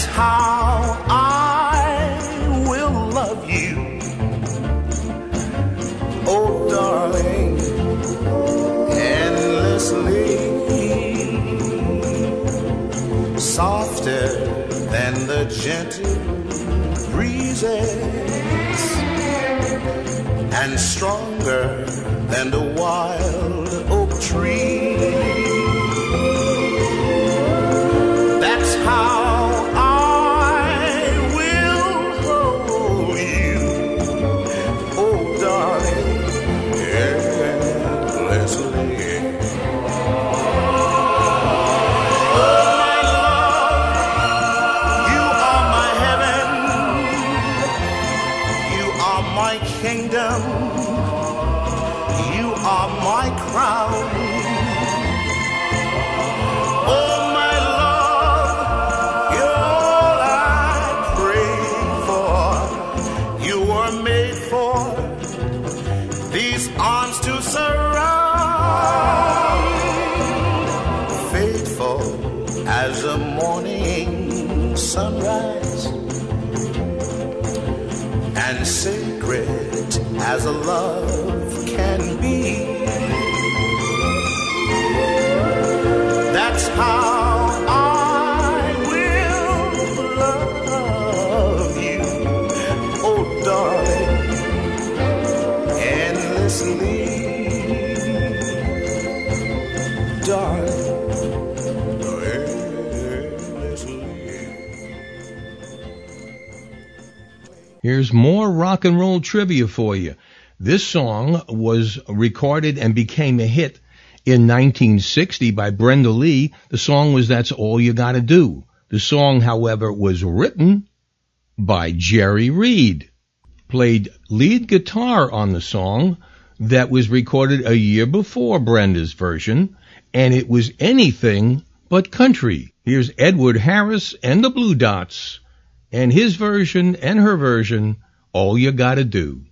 That's how I will love you. Oh, darling, endlessly softer than the gentle breezes and stronger than the wild oak tree. Here's more rock and roll trivia for you. This song was recorded and became a hit in 1960 by Brenda Lee. The song was That's All You Gotta Do. The song, however, was written by Jerry Reed. Played lead guitar on the song that was recorded a year before Brenda's version, and it was anything but country. Here's Edward Harris and the Blue Dots, and his version and her version, All You Gotta Do.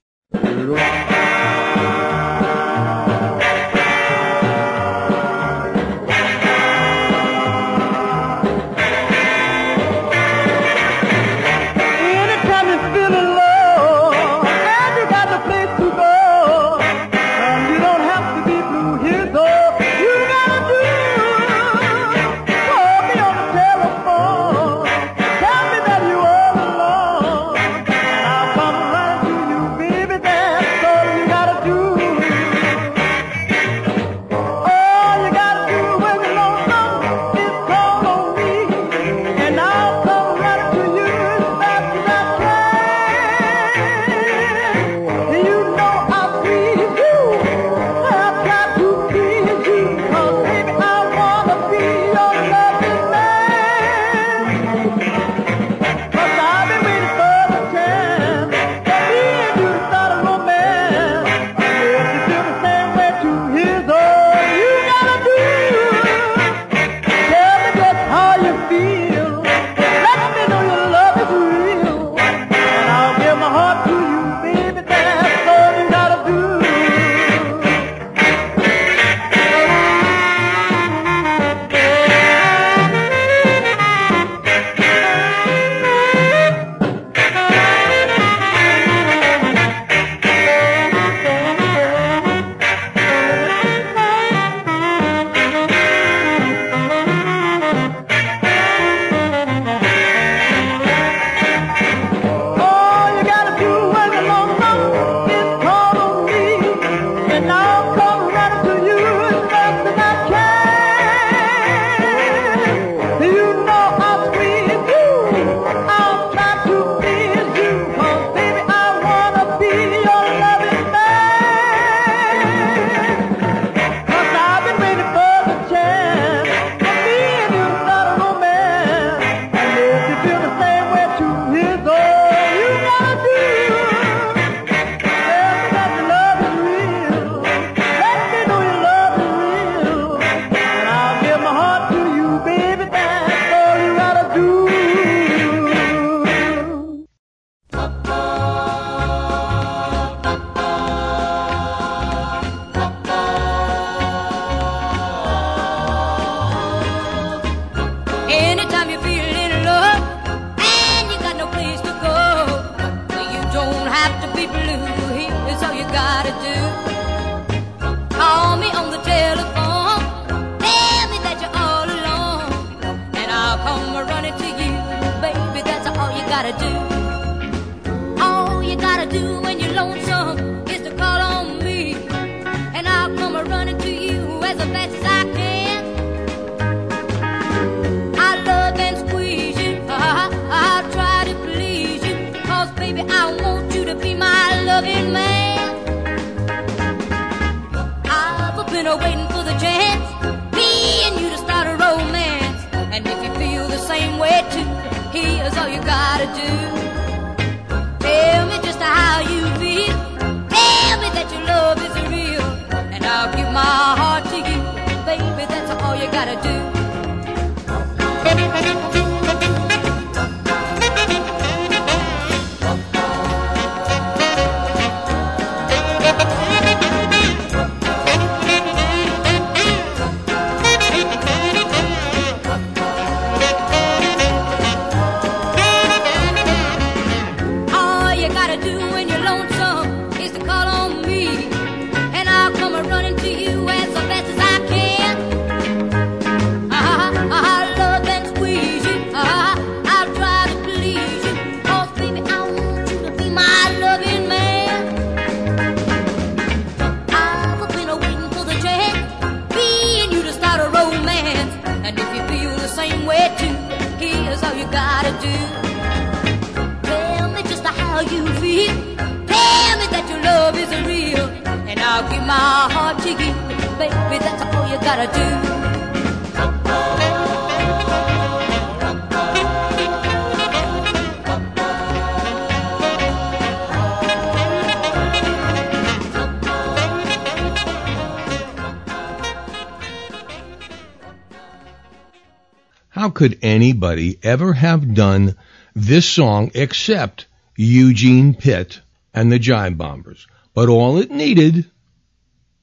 anybody ever have done this song except Eugene Pitt and the Jive Bombers. But all it needed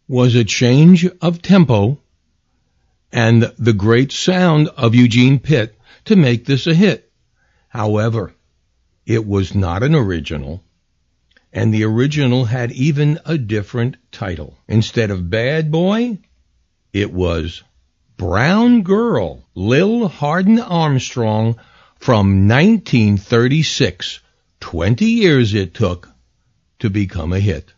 was a change of tempo and the great sound of Eugene Pitt to make this a hit. However, it was not an original, and the original had even a different title. Instead of Bad Boy, it was Brown Girl, Lil Hardin Armstrong, from 1936. 20 years it took to become a hit.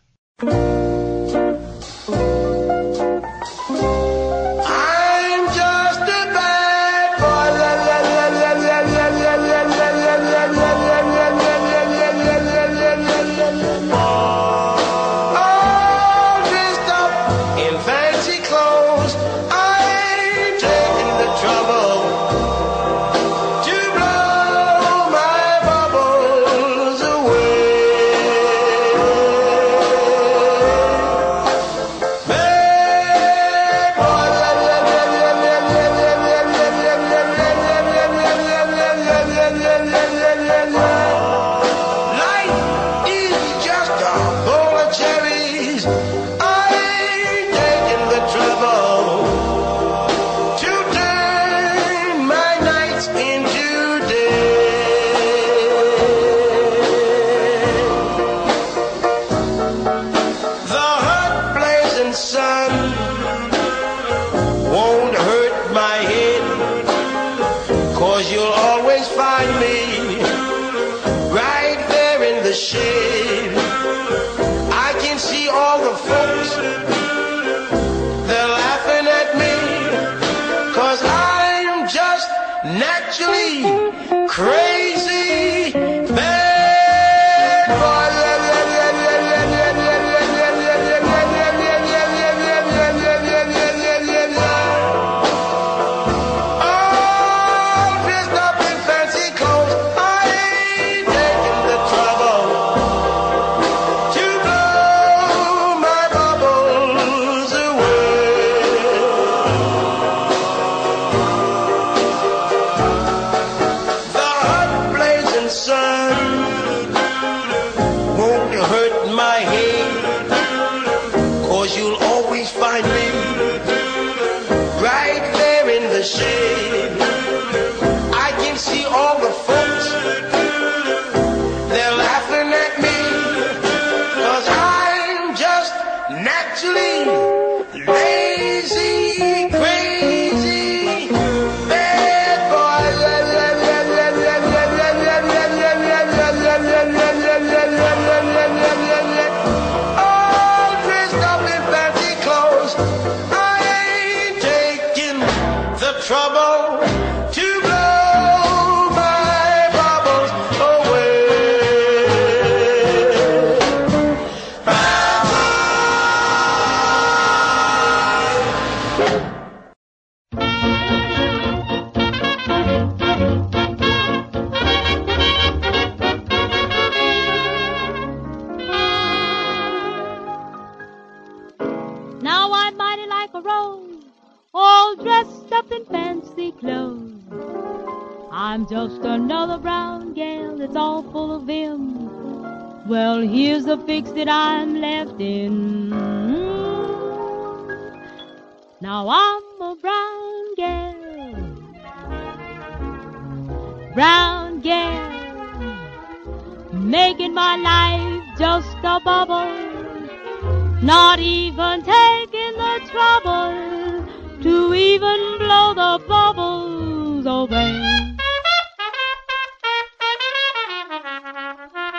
The bubbles away.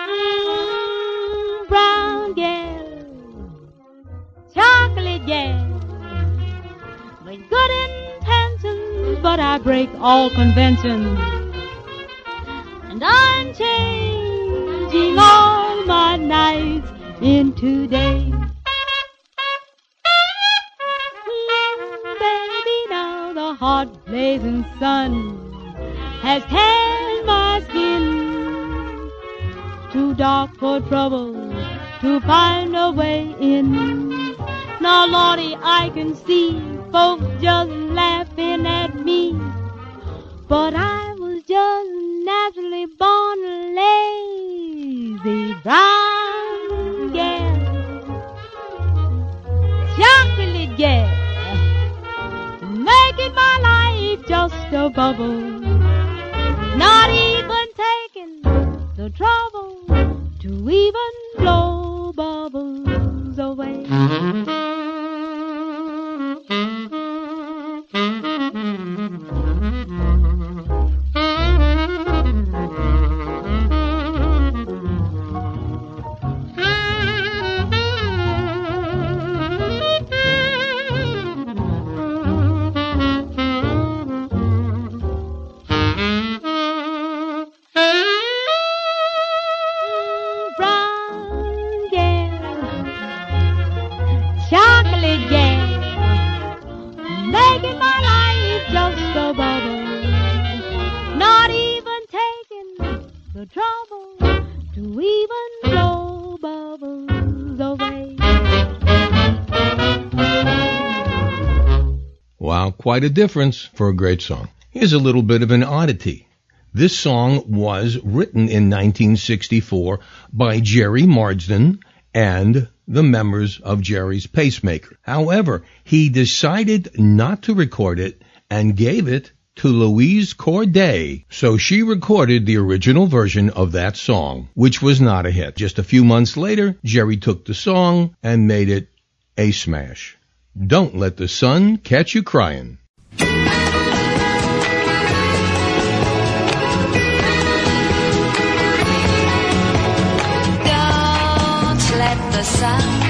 Mm, brown chocolate with good intentions, but I break all conventions. And I'm changing all my nights into days. Trouble to find a way in. Now, Lordy, I can see folks just quite a difference for a great song. Here's a little bit of an oddity. This song was written in 1964 by Gerry Marsden and the members of Gerry's Pacemaker. However, he decided not to record it and gave it to Louise Cordet. So she recorded the original version of that song, which was not a hit. Just a few months later, Gerry took the song and made it a smash. Don't let the sun catch you crying. Sun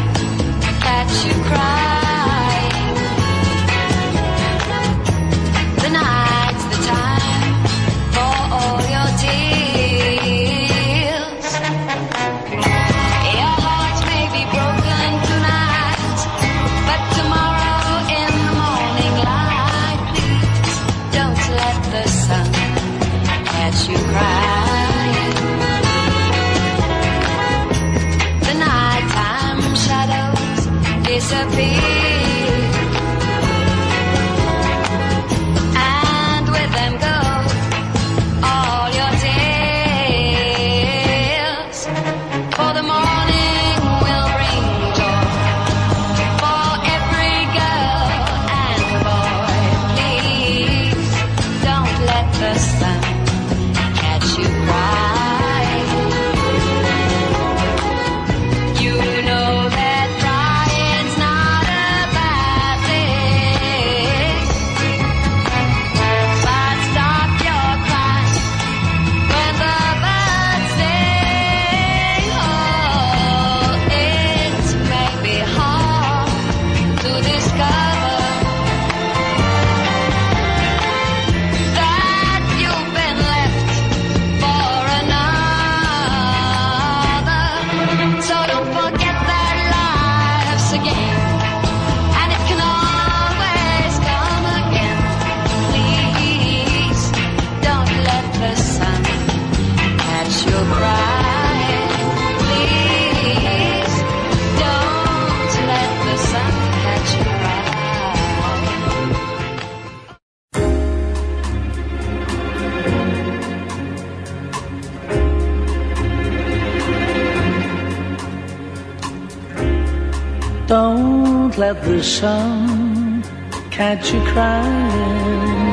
sun catch you crying.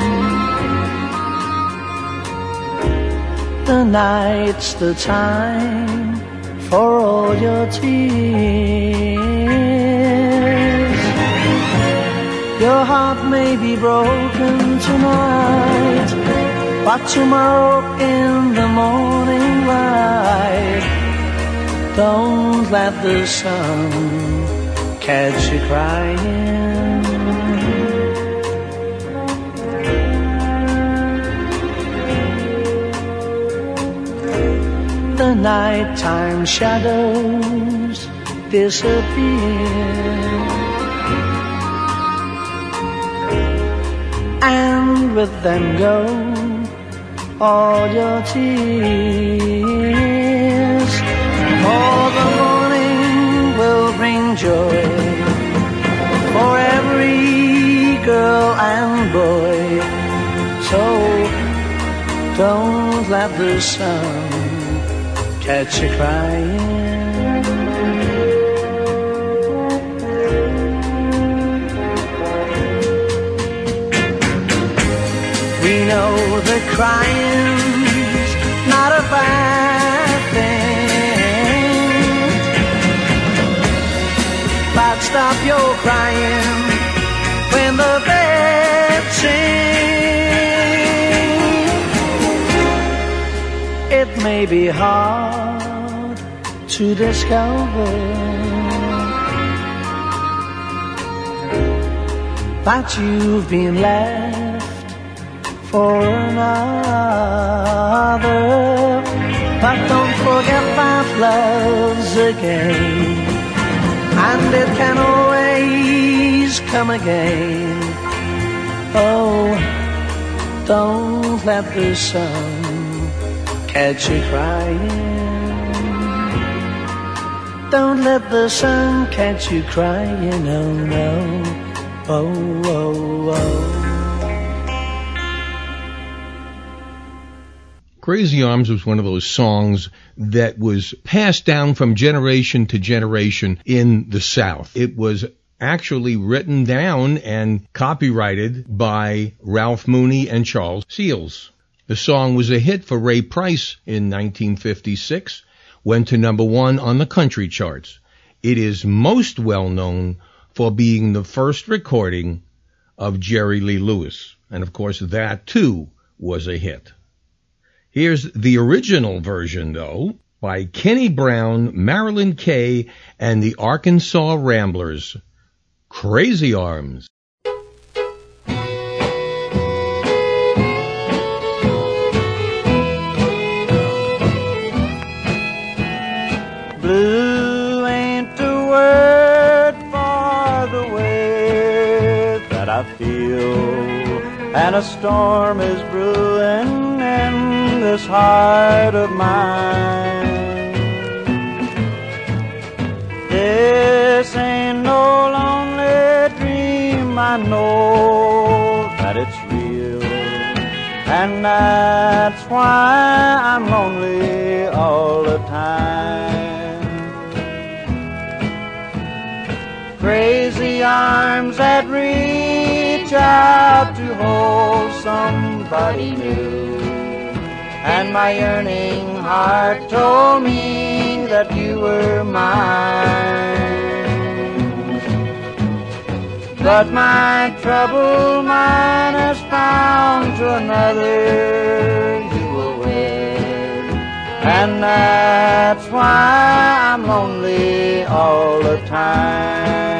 The night's the time for all your tears. Your heart may be broken tonight, but tomorrow in the morning light, don't let the sun catch you crying. The nighttime shadows disappear. And with them go all your tears. Will joy for every girl and boy. So don't let the sun catch you crying. We know that crying's stop your crying when the birds sing. It may be hard to discover. that you've been left for another. But don't forget that love's a game, and it can always come again. Oh, don't let the sun catch you crying. Don't let the sun catch you crying. Oh no, oh oh oh. Crazy Arms was one of those songs that was passed down from generation to generation in the South. It was actually written down and copyrighted by Ralph Mooney and Charles Seals. The song was a hit for Ray Price in 1956, went to number one on the country charts. It is most well known for being the first recording of Jerry Lee Lewis. And of course, that too was a hit. Here's the original version, though, by Kenny Brown, Marilyn Kay, and the Arkansas Ramblers. Crazy Arms. Blue ain't word for the way that I feel. And a storm is brewing this heart of mine. This ain't no lonely dream, I know that it's real. And that's why I'm lonely all the time. Crazy arms that reach out to hold somebody new. And my yearning heart told me that you were mine. But my troubled mind has found to another you will wed. And that's why I'm lonely all the time.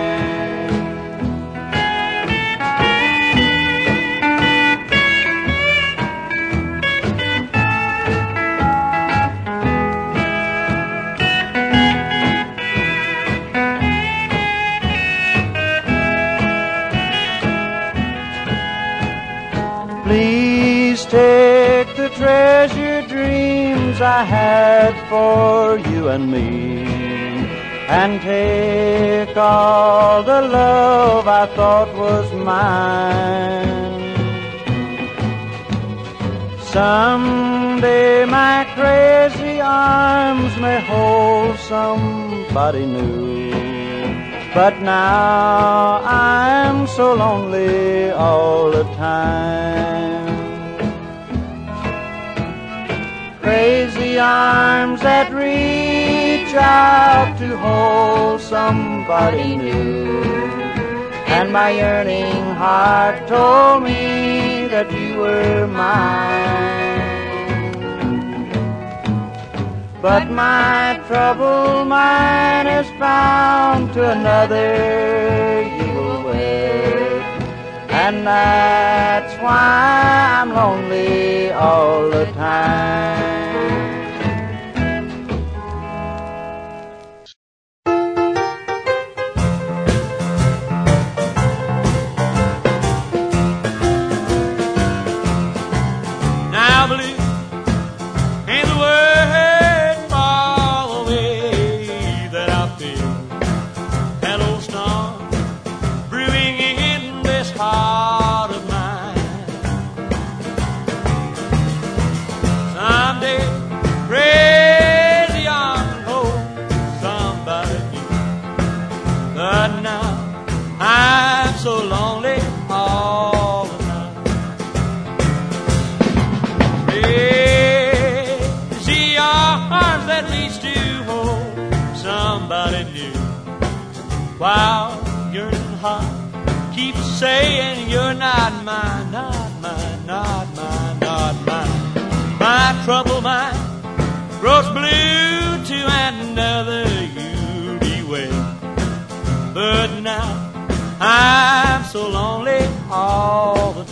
I had for you and me. And take all the love I thought was mine. Someday my crazy arms may hold somebody new. But now I'm so lonely all the time. Crazy arms that reach out to hold somebody new. And my yearning heart told me that you were mine. But my troubled mind is bound to another you will wed. And that's why I'm lonely all the time. While yearning heart keeps saying you're not mine, not mine, not mine, not mine. My troubled mind grows blue to another you'll be wed. But now I'm so lonely all the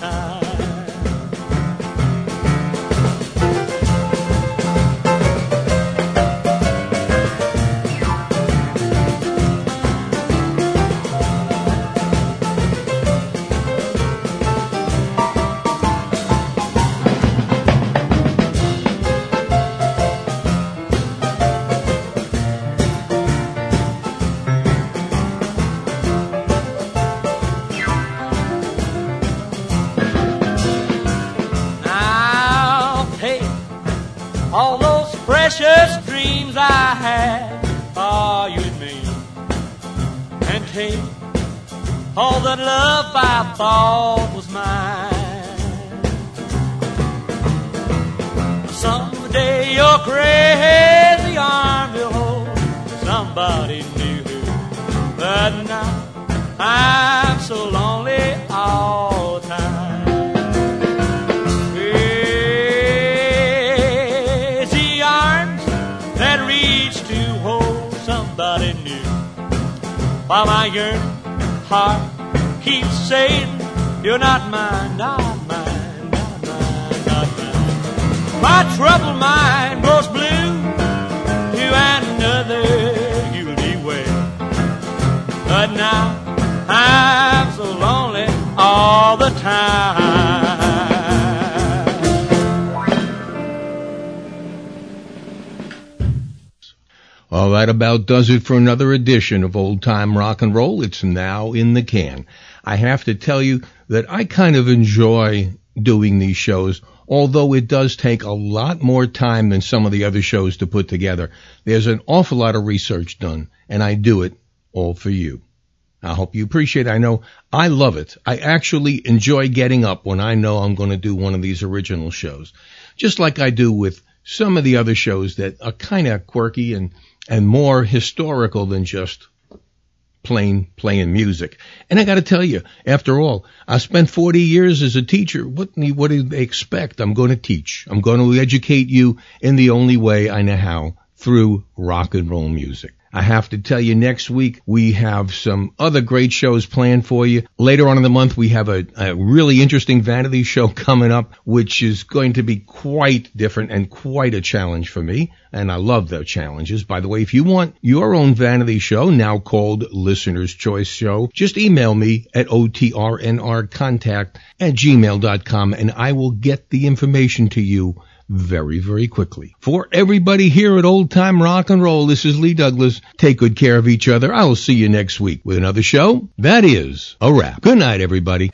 While my yearning heart keeps saying, You're not mine, not mine, not mine, not mine. My troubled mind grows blue to another you'll be wed. But now I'm so lonely all the time. That about does it for another edition of Old Time Rock and Roll. It's now in the can. I have to tell you that I kind of enjoy doing these shows, although it does take a lot more time than some of the other shows to put together. There's an awful lot of research done, and I do it all for you. I hope you appreciate it. I know I love it. I actually enjoy getting up when I know I'm going to do one of these original shows. Just like I do with some of the other shows that are kind of quirky and, and more historical than just plain playing music. And I got to tell you, after all, I spent 40 years as a teacher. What, what do they expect? I'm going to teach. I'm going to educate you in the only way I know how through rock and roll music. I have to tell you next week we have some other great shows planned for you. Later on in the month we have a, a really interesting vanity show coming up which is going to be quite different and quite a challenge for me. And I love those challenges. By the way, if you want your own vanity show, now called Listener's Choice Show, just email me at otrnrcontact at gmail.com and I will get the information to you very, very quickly. For everybody here at Old Time Rock and Roll, this is Lee Douglas. Take good care of each other. I'll see you next week with another show. That is a wrap. Good night, everybody.